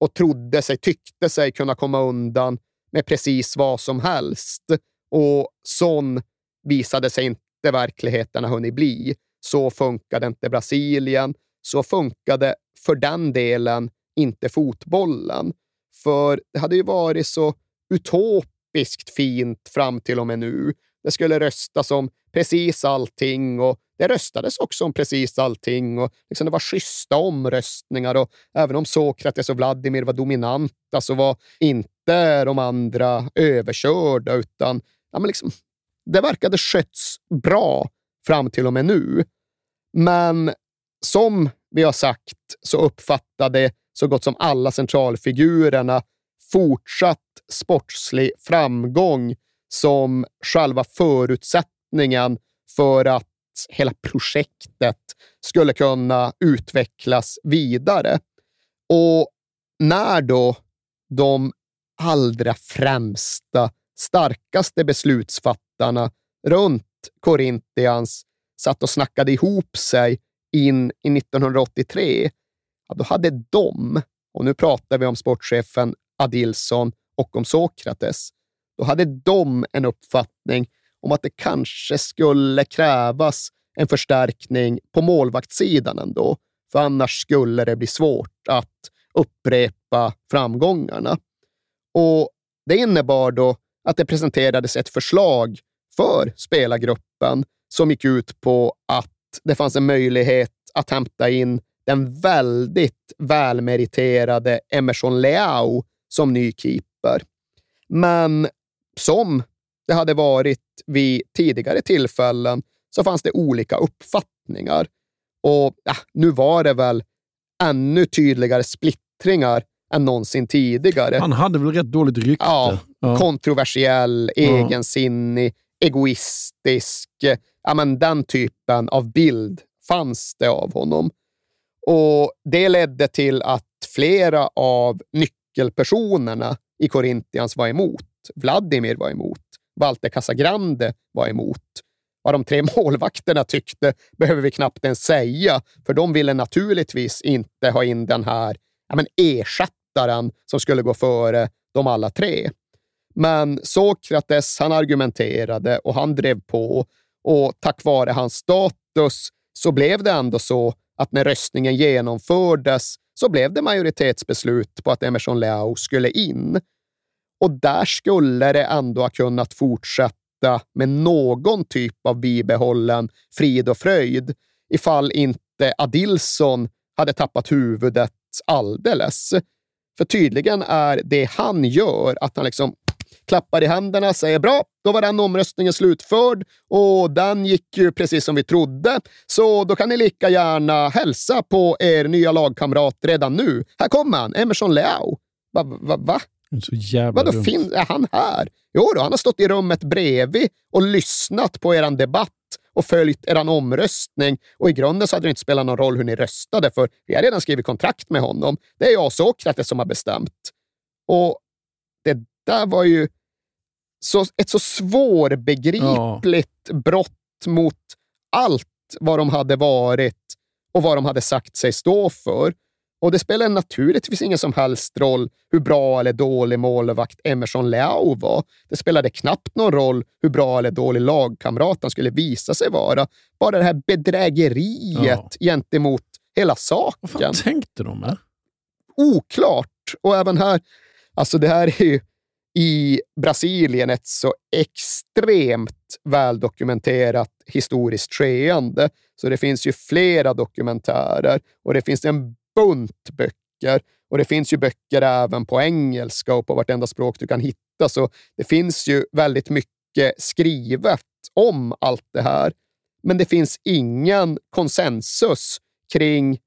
och trodde sig, tyckte sig kunna komma undan med precis vad som helst. Och sån visade sig inte verkligheten ha hunnit bli. Så funkade inte Brasilien. Så funkade för den delen inte fotbollen. För det hade ju varit så utopiskt fint fram till och med nu. Det skulle röstas om precis allting och det röstades också om precis allting. Och liksom det var schyssta omröstningar och även om Sokrates och Vladimir var dominanta så var inte de andra överkörda utan ja, men liksom, det verkade skötts bra fram till och med nu. Men som vi har sagt så uppfattade så gott som alla centralfigurerna fortsatt sportslig framgång som själva förutsättningen för att hela projektet skulle kunna utvecklas vidare. Och när då de allra främsta, starkaste beslutsfattarna runt Korintians satt och snackade ihop sig in i 1983, ja, då hade de, och nu pratar vi om sportchefen Adilson och om Sokrates, då hade de en uppfattning om att det kanske skulle krävas en förstärkning på målvaktssidan ändå, för annars skulle det bli svårt att upprepa framgångarna. Och Det innebar då att det presenterades ett förslag för spelargruppen som gick ut på att det fanns en möjlighet att hämta in den väldigt välmeriterade Emerson Leao som ny keeper. Men som det hade varit vid tidigare tillfällen så fanns det olika uppfattningar. Och ja, nu var det väl ännu tydligare splittringar än någonsin tidigare. Han hade väl rätt dåligt rykte? Ja, ja. kontroversiell, egensinnig, egoistisk. Ja, men den typen av bild fanns det av honom. Och Det ledde till att flera av nyckelpersonerna i Korintians var emot. Vladimir var emot. Walter Casagrande var emot. Vad de tre målvakterna tyckte behöver vi knappt ens säga, för de ville naturligtvis inte ha in den här ja, men ersättaren som skulle gå före de alla tre. Men Sokrates han argumenterade och han drev på och tack vare hans status så blev det ändå så att när röstningen genomfördes så blev det majoritetsbeslut på att Emerson Leao skulle in. Och där skulle det ändå ha kunnat fortsätta med någon typ av bibehållen frid och fröjd ifall inte Adilson hade tappat huvudet alldeles. För tydligen är det han gör att han liksom klappar i händerna, säger bra, då var den omröstningen slutförd och den gick ju precis som vi trodde. Så då kan ni lika gärna hälsa på er nya lagkamrat redan nu. Här kommer han, Emerson Leao. Va? va, va? Så jävla Vadå, fin- är han här? Jo då, han har stått i rummet bredvid och lyssnat på er debatt och följt er omröstning. Och i grunden så hade det inte spelat någon roll hur ni röstade, för vi har redan skrivit kontrakt med honom. Det är jag och Sokrates som har bestämt. Och det där var ju så, ett så svårbegripligt ja. brott mot allt vad de hade varit och vad de hade sagt sig stå för. Och det spelar naturligtvis ingen som helst roll hur bra eller dålig målvakt Emerson Leao var. Det spelade knappt någon roll hur bra eller dålig lagkamrat han skulle visa sig vara. Bara det här bedrägeriet ja. gentemot hela saken. Vad fan tänkte de med? Oklart. Och även här, alltså det här är ju i Brasilien ett så extremt väldokumenterat historiskt skeende. Så det finns ju flera dokumentärer och det finns en bunt böcker. Och det finns ju böcker även på engelska och på vartenda språk du kan hitta. Så det finns ju väldigt mycket skrivet om allt det här. Men det finns ingen konsensus kring,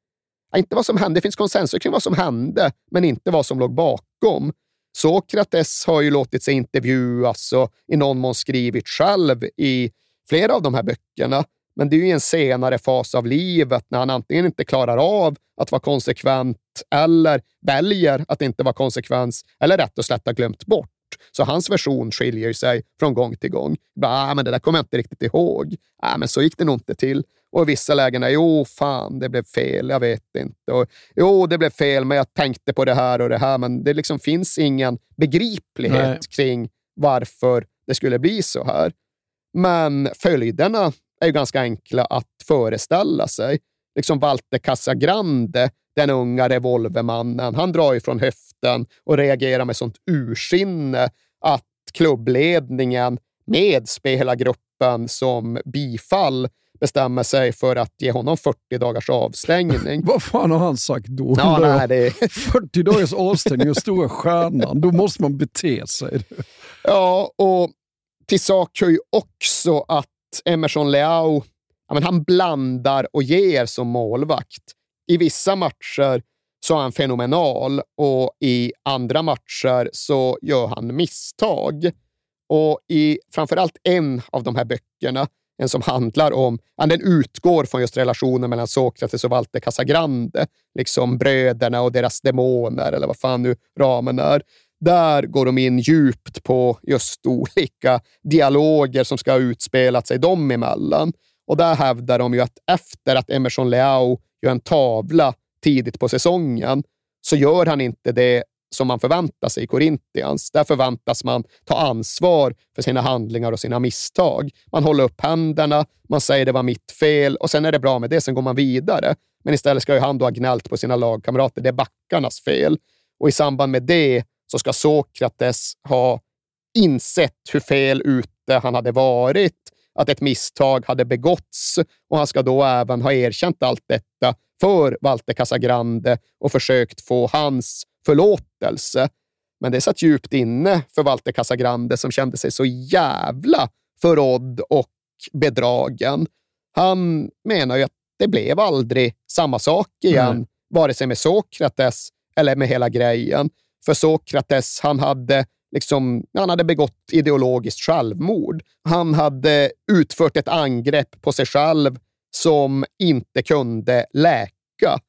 inte vad som hände, det finns konsensus kring vad som hände, men inte vad som låg bakom. Sokrates har ju låtit sig intervjuas och i någon mån skrivit själv i flera av de här böckerna. Men det är ju en senare fas av livet när han antingen inte klarar av att vara konsekvent eller väljer att inte vara konsekvens eller rätt och slätt har glömt bort. Så hans version skiljer sig från gång till gång. Bara, ah, men det där kommer jag inte riktigt ihåg. Ah, men så gick det nog inte till. Och i vissa lägen, är jo, fan, det blev fel, jag vet inte. Och, jo, det blev fel, men jag tänkte på det här och det här. Men det liksom finns ingen begriplighet Nej. kring varför det skulle bli så här. Men följderna är ju ganska enkla att föreställa sig. liksom Walter Casagrande, den unga revolvermannen, han drar ju från höften och reagerar med sånt ursinne att klubbledningen med spelargruppen som bifall bestämmer sig för att ge honom 40 dagars avstängning. Vad fan har han sagt då? Ja, nej, det... 40 dagars avstängning och stora stjärnan. Då måste man bete sig. Ja, och till sak hör ju också att Emerson Leao ja, men han blandar och ger som målvakt. I vissa matcher så är han fenomenal och i andra matcher så gör han misstag. Och i framförallt en av de här böckerna, en som handlar om, ja, den utgår från just relationen mellan Sokrates och Walter Casagrande, liksom bröderna och deras demoner, eller vad fan nu ramen är. Där går de in djupt på just olika dialoger som ska ha utspelat sig dem emellan. Och där hävdar de ju att efter att Emerson Leao gör en tavla tidigt på säsongen så gör han inte det som man förväntar sig i Corinthians. Där förväntas man ta ansvar för sina handlingar och sina misstag. Man håller upp händerna, man säger det var mitt fel och sen är det bra med det, sen går man vidare. Men istället ska ju han då ha gnällt på sina lagkamrater. Det är backarnas fel. Och i samband med det så ska Sokrates ha insett hur fel ute han hade varit, att ett misstag hade begåtts och han ska då även ha erkänt allt detta för Walter Casagrande och försökt få hans förlåtelse. Men det satt djupt inne för Walter Casagrande som kände sig så jävla förrådd och bedragen. Han menar ju att det blev aldrig samma sak igen, mm. vare sig med Sokrates eller med hela grejen. För Sokrates, han hade, liksom, han hade begått ideologiskt självmord. Han hade utfört ett angrepp på sig själv som inte kunde läka.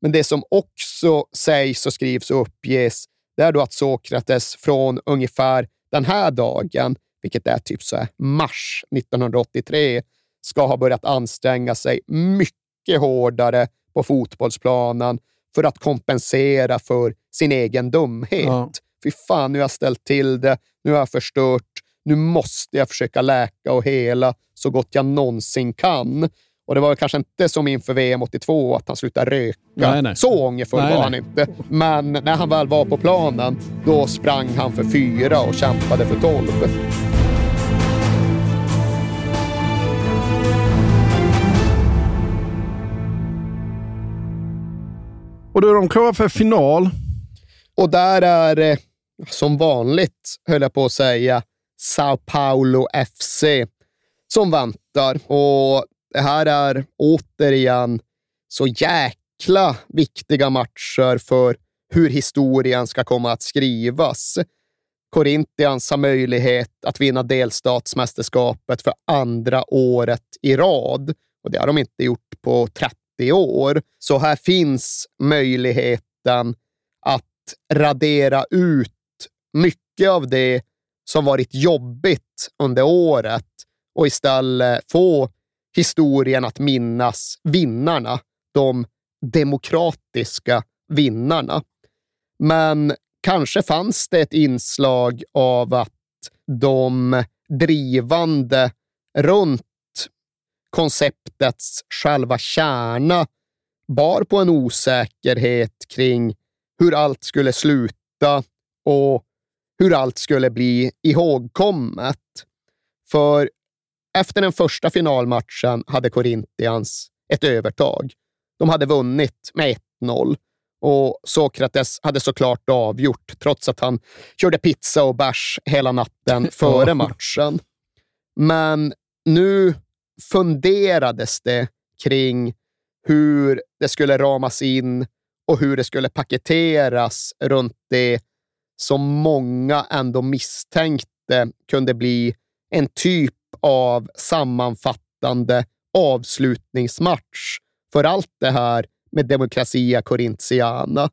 Men det som också sägs och skrivs och uppges, det är då att Sokrates från ungefär den här dagen, vilket är typ så mars 1983, ska ha börjat anstränga sig mycket hårdare på fotbollsplanen för att kompensera för sin egen dumhet. Ja. Fy fan, nu har jag ställt till det, nu har jag förstört, nu måste jag försöka läka och hela så gott jag någonsin kan. Och det var kanske inte som inför VM 82 att han slutade röka. Nej, nej. Så ångerfull var han inte. Men när han väl var på planen, då sprang han för fyra och kämpade för tolv. Och då är de klara för final. Och där är, eh, som vanligt, höll jag på att säga, Sao Paulo FC som väntar. Och det här är återigen så jäkla viktiga matcher för hur historien ska komma att skrivas. Corinthians har möjlighet att vinna delstatsmästerskapet för andra året i rad och det har de inte gjort på 30 år. Så här finns möjligheten att radera ut mycket av det som varit jobbigt under året och istället få historien att minnas vinnarna, de demokratiska vinnarna. Men kanske fanns det ett inslag av att de drivande runt konceptets själva kärna bar på en osäkerhet kring hur allt skulle sluta och hur allt skulle bli ihågkommet. För efter den första finalmatchen hade Corinthians ett övertag. De hade vunnit med 1-0 och Sokrates hade såklart avgjort, trots att han körde pizza och bärs hela natten före matchen. Men nu funderades det kring hur det skulle ramas in och hur det skulle paketeras runt det som många ändå misstänkte kunde bli en typ av sammanfattande avslutningsmatch för allt det här med Demokratia Corintiana.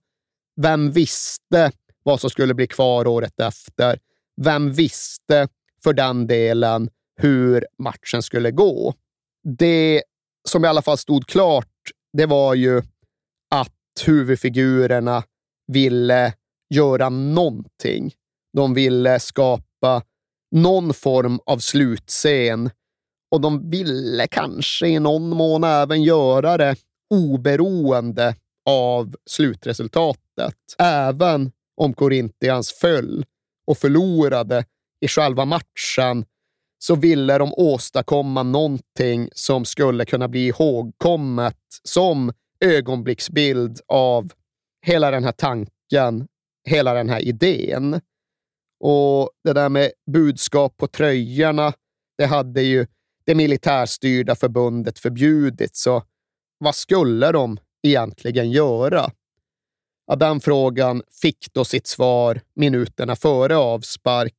Vem visste vad som skulle bli kvar året efter? Vem visste för den delen hur matchen skulle gå? Det som i alla fall stod klart, det var ju huvudfigurerna ville göra någonting. De ville skapa någon form av slutscen och de ville kanske i någon mån även göra det oberoende av slutresultatet. Även om Corinthians föll och förlorade i själva matchen så ville de åstadkomma någonting som skulle kunna bli ihågkommet som ögonblicksbild av hela den här tanken, hela den här idén. Och det där med budskap på tröjorna, det hade ju det militärstyrda förbundet förbjudit, så vad skulle de egentligen göra? Ja, den frågan fick då sitt svar minuterna före avspark,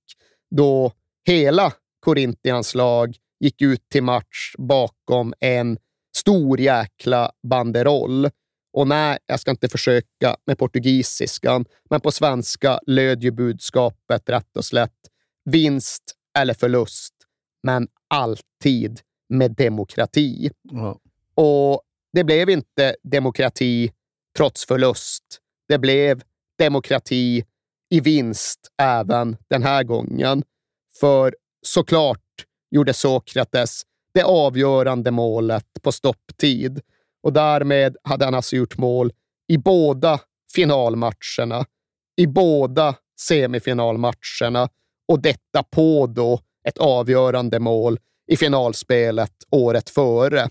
då hela Corinthians lag gick ut till match bakom en stor jäkla banderoll. Och nej, jag ska inte försöka med portugisiskan, men på svenska löd ju budskapet rätt och slätt vinst eller förlust, men alltid med demokrati. Ja. Och det blev inte demokrati trots förlust. Det blev demokrati i vinst även den här gången. För såklart gjorde Sokrates det avgörande målet på stopptid och därmed hade han alltså gjort mål i båda finalmatcherna, i båda semifinalmatcherna och detta på då ett avgörande mål i finalspelet året före.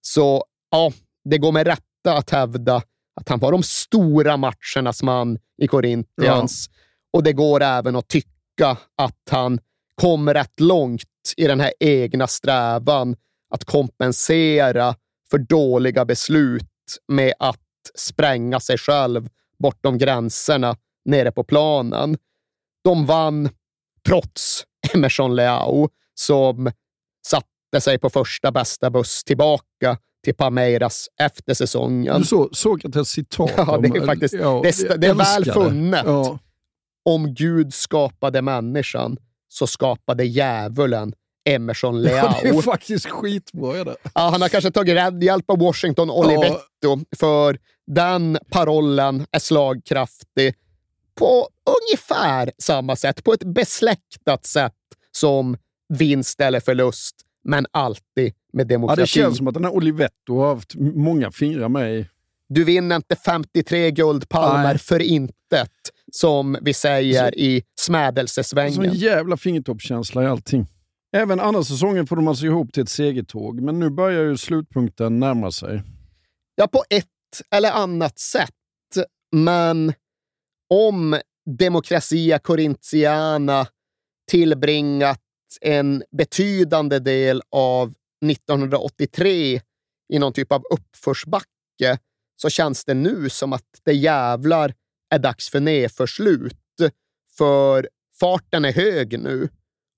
Så ja, det går med rätta att hävda att han var de stora matchernas man i Corinthians. Ja. Och det går även att tycka att han kom rätt långt i den här egna strävan att kompensera för dåliga beslut med att spränga sig själv bortom gränserna nere på planen. De vann trots Emerson Leao som satte sig på första bästa buss tillbaka till Palmeiras efter säsongen. Du så, Sokrates citat. Ja, det är faktiskt ja, det, det är väl funnet. Ja. Om Gud skapade människan så skapade djävulen Emerson Leao. Ja, det är faktiskt skitbra. Det? Ja, han har kanske tagit hjälp av Washington Olivetto, ja. för den parollen är slagkraftig på ungefär samma sätt, på ett besläktat sätt som vinst eller förlust, men alltid med demokrati. Ja, det känns som att den här Olivetto har haft många fingrar med i... Du vinner inte 53 guldpalmer för intet, som vi säger så, i smädelsesvängen. Sån jävla fingertoppskänsla i allting. Även andra säsongen får de alltså ihop till ett segertåg, men nu börjar ju slutpunkten närma sig. Ja, på ett eller annat sätt. Men om Democracia Corintiana tillbringat en betydande del av 1983 i någon typ av uppförsbacke så känns det nu som att det jävlar är dags för nedförslut. För farten är hög nu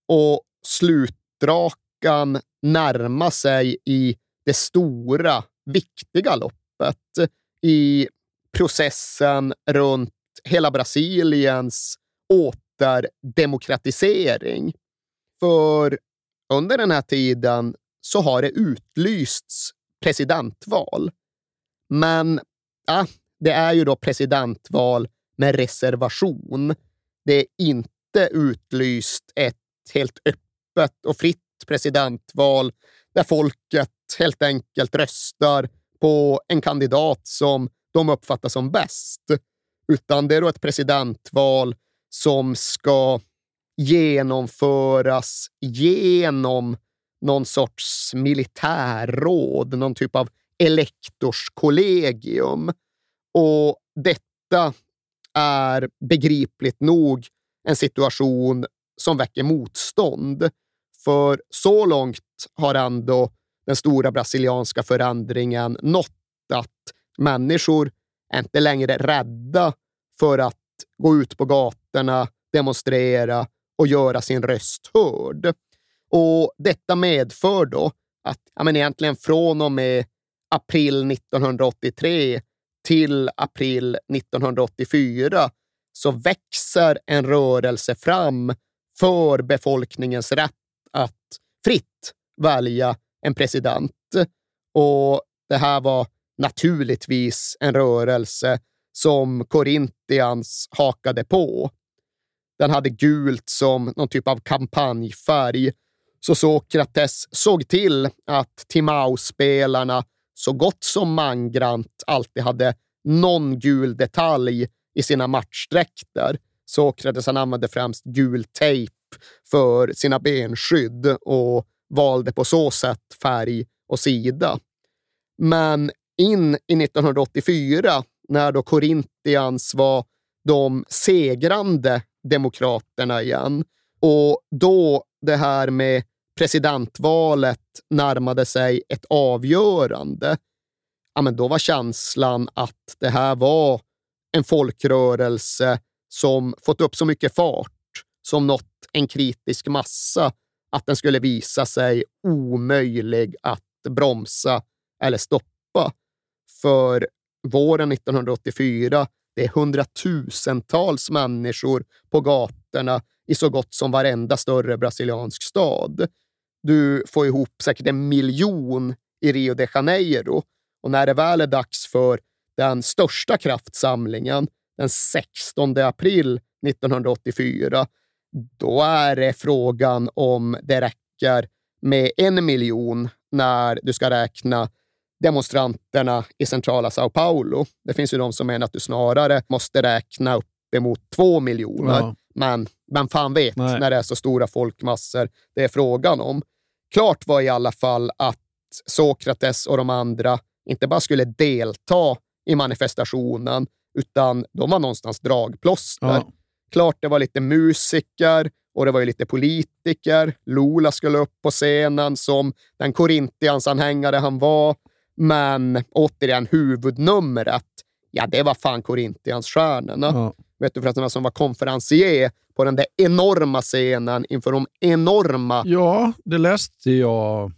och slutdrakan närmar sig i det stora, viktiga loppet. I processen runt hela Brasiliens återdemokratisering. För under den här tiden så har det utlysts presidentval. Men ja, det är ju då presidentval med reservation. Det är inte utlyst ett helt öppet och fritt presidentval där folket helt enkelt röstar på en kandidat som de uppfattar som bäst. Utan det är då ett presidentval som ska genomföras genom någon sorts militärråd, någon typ av elektorskollegium. Och detta är begripligt nog en situation som väcker motstånd. För så långt har ändå den stora brasilianska förändringen nått att människor är inte längre rädda för att gå ut på gatorna, demonstrera och göra sin röst hörd. Och Detta medför då att ja, men egentligen från och med april 1983 till april 1984 så växer en rörelse fram för befolkningens rätt att fritt välja en president. Och det här var naturligtvis en rörelse som Corinthians hakade på. Den hade gult som någon typ av kampanjfärg. Så Sokrates såg till att Timau-spelarna så gott som mangrant alltid hade någon gul detalj i sina matchdräkter. Sokrates han använde främst gul tejp för sina benskydd och valde på så sätt färg och sida. Men in i 1984, när då Corinthians var de segrande demokraterna igen och då det här med presidentvalet närmade sig ett avgörande, ja, men då var känslan att det här var en folkrörelse som fått upp så mycket fart, som nått en kritisk massa, att den skulle visa sig omöjlig att bromsa eller stoppa. För våren 1984, det är hundratusentals människor på gatorna i så gott som varenda större brasiliansk stad. Du får ihop säkert en miljon i Rio de Janeiro och när det väl är dags för den största kraftsamlingen den 16 april 1984, då är det frågan om det räcker med en miljon när du ska räkna demonstranterna i centrala Sao Paulo. Det finns ju de som menar att du snarare måste räkna upp emot två miljoner. Ja. Men vem fan vet Nej. när det är så stora folkmassor det är frågan om. Klart var i alla fall att Sokrates och de andra inte bara skulle delta i manifestationen, utan de var någonstans dragplåster. Ja. Klart det var lite musiker och det var ju lite politiker. Lula skulle upp på scenen som den Korintians-anhängare han var. Men återigen, huvudnumret, ja, det var fan Korintians-stjärnorna. Ja. Vet du förresten vem som var konferencier på den där enorma scenen inför de enorma... Ja, det läste jag,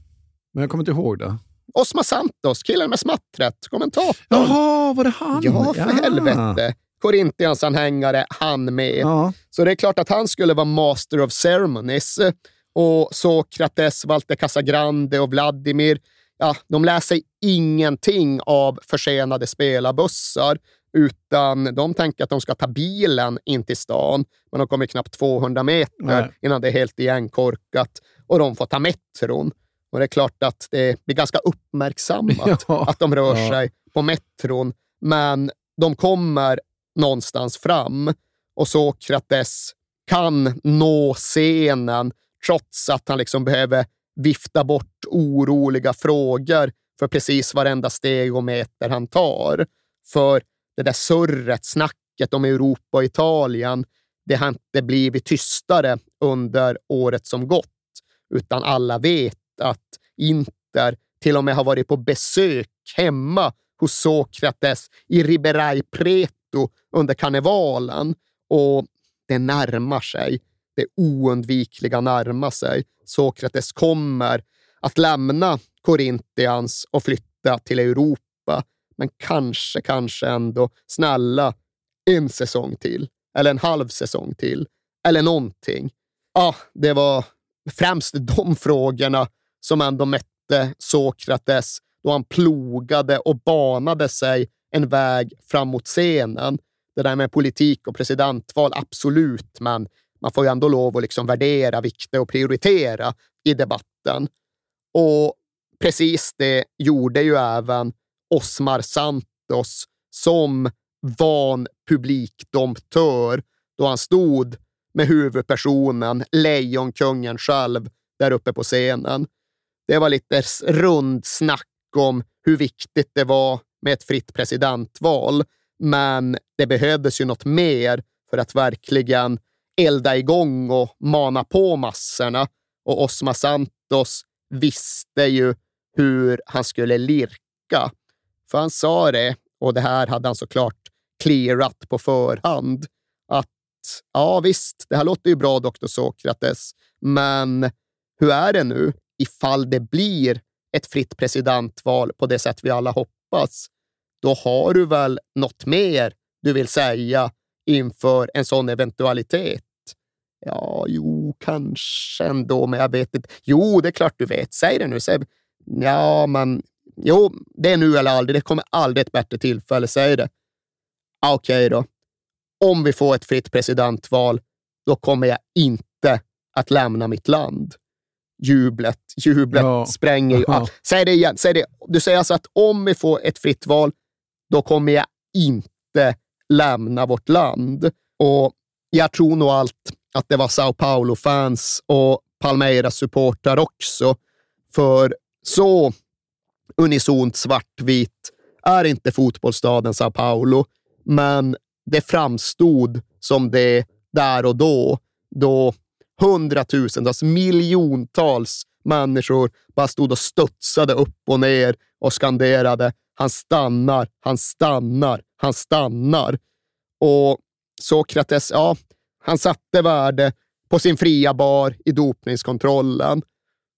men jag kommer inte ihåg det. Osma Santos, killen med smattret, kommentatorn. Jaha, var det han? Ja, för ja. helvete. Korintians-anhängare, han med. Ja. Så det är klart att han skulle vara master of ceremonies. Och Sokrates, Walter Casagrande och Vladimir, ja, de läser ingenting av försenade spelarbussar, utan de tänker att de ska ta bilen in till stan, men de kommer knappt 200 meter Nej. innan det är helt igenkorkat och de får ta metron. Och det är klart att det blir ganska uppmärksammat ja. att de rör ja. sig på metron, men de kommer någonstans fram och Sokrates kan nå scenen trots att han liksom behöver vifta bort oroliga frågor för precis varenda steg och meter han tar. För det där surret, snacket om Europa och Italien, det har inte blivit tystare under året som gått, utan alla vet att Inter till och med har varit på besök hemma hos Sokrates i Riberai Preto under karnevalen och det närmar sig. Det oundvikliga närmar sig. Sokrates kommer att lämna Korintians och flytta till Europa. Men kanske, kanske ändå, snälla, en säsong till. Eller en halv säsong till. Eller någonting. Ja, det var främst de frågorna som ändå mätte Sokrates då han plogade och banade sig en väg fram mot scenen. Det där med politik och presidentval, absolut, men man får ju ändå lov att liksom värdera, vikta och prioritera i debatten. Och precis det gjorde ju även Osmar Santos som van publikdomptör då han stod med huvudpersonen, Lejonkungen själv, där uppe på scenen. Det var lite rundsnack om hur viktigt det var med ett fritt presidentval, men det behövdes ju något mer för att verkligen elda igång och mana på massorna. Och Osma Santos visste ju hur han skulle lirka. För han sa det, och det här hade han såklart clearat på förhand, att ja visst, det här låter ju bra, doktor Sokrates, men hur är det nu ifall det blir ett fritt presidentval på det sätt vi alla hoppas? Då har du väl något mer du vill säga inför en sån eventualitet? Ja, jo, kanske ändå, men jag vet inte. Jo, det är klart du vet. Säg det nu. Seb. Ja, men jo, det är nu eller aldrig. Det kommer aldrig ett bättre tillfälle. Säg det. Okej okay då. Om vi får ett fritt presidentval, då kommer jag inte att lämna mitt land. jublet, jublet Ja. spränger ju. Ah, säg det igen, säg det. Du säger alltså att om vi får ett fritt val, då kommer jag inte lämna vårt land. Och jag tror nog allt att det var Sao Paulo-fans och Palmeiras-supportrar också. För så unisont svartvit är inte fotbollsstaden Sao Paulo, men det framstod som det där och då, då hundratusentals, miljontals människor bara stod och studsade upp och ner och skanderade han stannar, han stannar, han stannar. Och Sokrates, ja, han satte värde på sin fria bar i dopningskontrollen.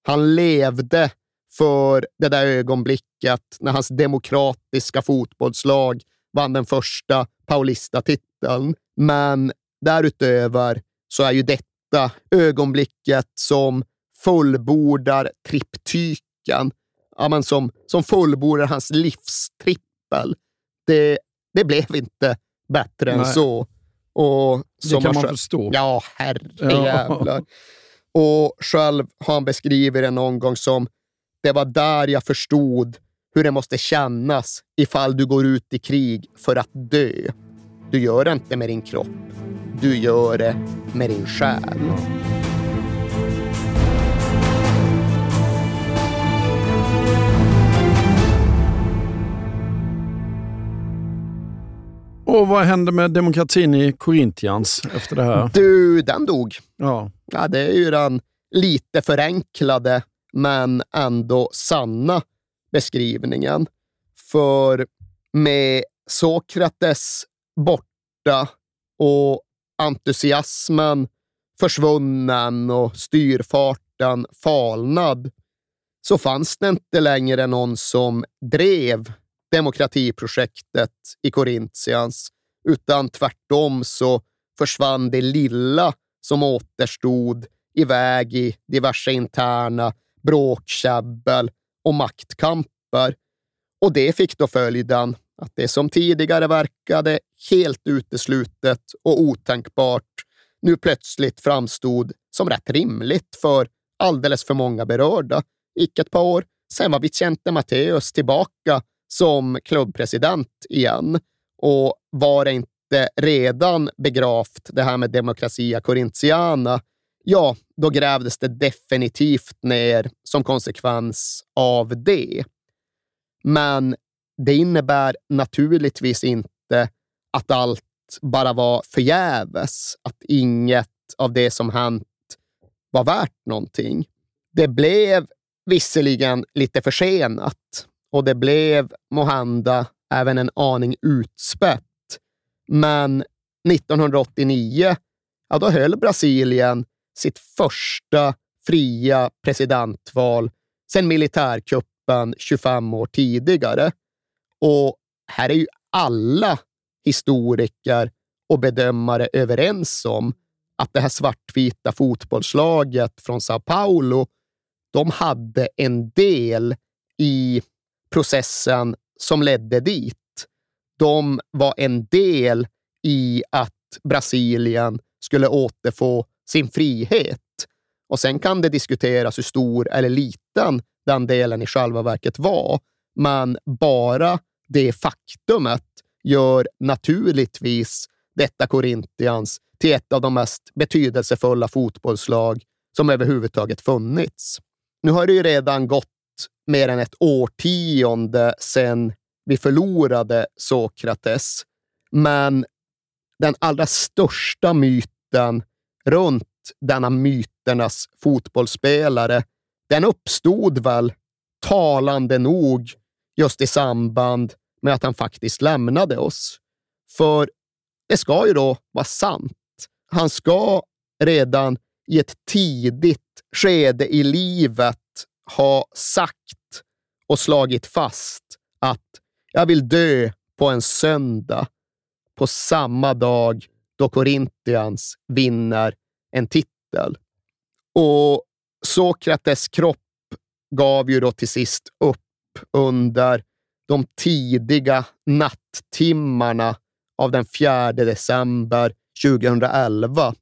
Han levde för det där ögonblicket när hans demokratiska fotbollslag vann den första Paulista-titeln. Men därutöver så är ju detta ögonblicket som fullbordar triptyken, ja, men som, som fullbordar hans livstrippel. Det, det blev inte bättre än Nej. så. Och Det kan man förstå. Ja, herrejävlar. Och själv har han beskrivit det någon gång som det var där jag förstod hur det måste kännas ifall du går ut i krig för att dö. Du gör det inte med din kropp. Du gör det med din själ. Och vad hände med demokratin i Korintians efter det här? Du, den dog. Ja. Ja, det är ju den lite förenklade, men ändå sanna beskrivningen. För med Sokrates borta och entusiasmen försvunnen och styrfarten falnad så fanns det inte längre någon som drev demokratiprojektet i Korintians, utan tvärtom så försvann det lilla som återstod iväg i diverse interna bråkkäbbel och maktkamper. Och det fick då följden att det som tidigare verkade helt uteslutet och otänkbart nu plötsligt framstod som rätt rimligt för alldeles för många berörda. Gick ett par år, sen var Vicente Matteus tillbaka som klubbpresident igen. Och var det inte redan begravt, det här med Demokratia Corintiana, ja, då grävdes det definitivt ner som konsekvens av det. Men det innebär naturligtvis inte att allt bara var förgäves, att inget av det som hänt var värt någonting. Det blev visserligen lite försenat och det blev måhända även en aning utspätt. Men 1989, ja, då höll Brasilien sitt första fria presidentval sedan militärkuppen 25 år tidigare. Och här är ju alla historiker och bedömare överens om att det här svartvita fotbollslaget från Sao Paulo, de hade en del i processen som ledde dit. De var en del i att Brasilien skulle återfå sin frihet. Och sen kan det diskuteras hur stor eller liten den delen i själva verket var. Men bara det faktumet gör naturligtvis detta Corinthians till ett av de mest betydelsefulla fotbollslag som överhuvudtaget funnits. Nu har det ju redan gått mer än ett årtionde sedan vi förlorade Sokrates, men den allra största myten runt denna myternas fotbollsspelare, den uppstod väl talande nog just i samband med att han faktiskt lämnade oss. För det ska ju då vara sant. Han ska redan i ett tidigt skede i livet ha sagt och slagit fast att jag vill dö på en söndag på samma dag då Corinthians vinner en titel. Och Sokrates kropp gav ju då till sist upp under de tidiga nattimmarna av den 4 december 2011.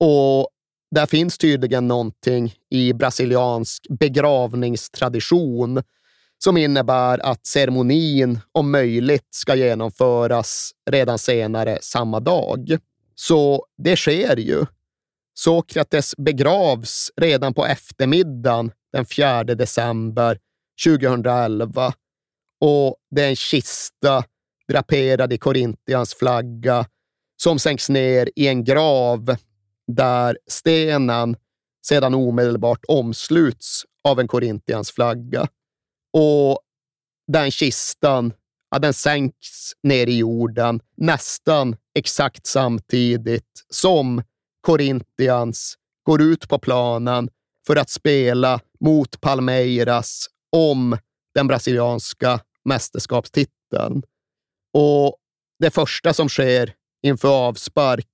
Och där finns tydligen någonting i brasiliansk begravningstradition som innebär att ceremonin om möjligt ska genomföras redan senare samma dag. Så det sker ju. Sokrates begravs redan på eftermiddagen den 4 december 2011 och det är en kista draperad i Korintians flagga som sänks ner i en grav där stenen sedan omedelbart omsluts av en Korintians flagga. Och den kistan, ja, den sänks ner i jorden nästan exakt samtidigt som Corinthians går ut på planen för att spela mot Palmeiras om den brasilianska mästerskapstiteln. Och det första som sker inför avspark,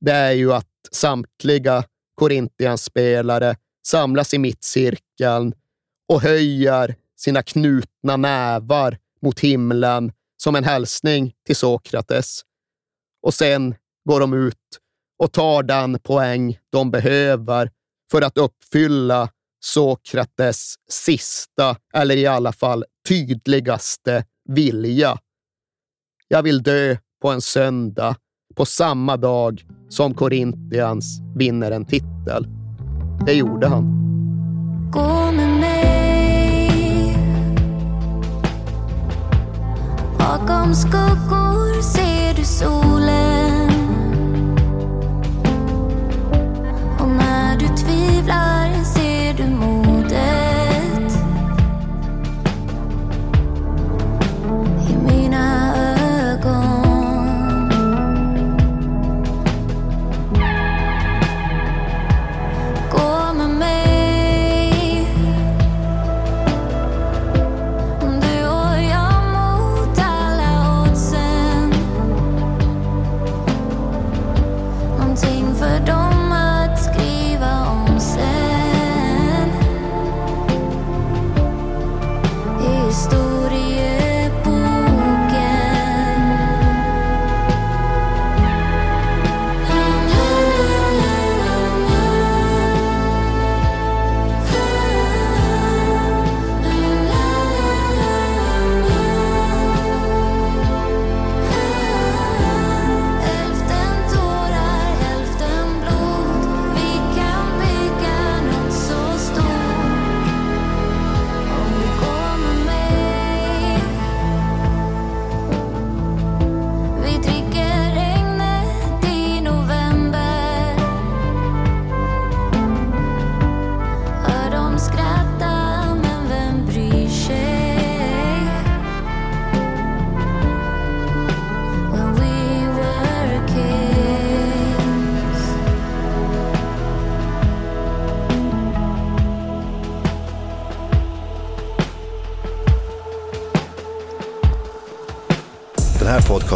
det är ju att samtliga Corinthians-spelare samlas i mittcirkeln och höjer sina knutna nävar mot himlen som en hälsning till Sokrates. Och sen går de ut och tar den poäng de behöver för att uppfylla Sokrates sista, eller i alla fall tydligaste, vilja. Jag vill dö på en söndag, på samma dag som Corinthians vinner en titel. Det gjorde han. Bakom skuggor ser du solen.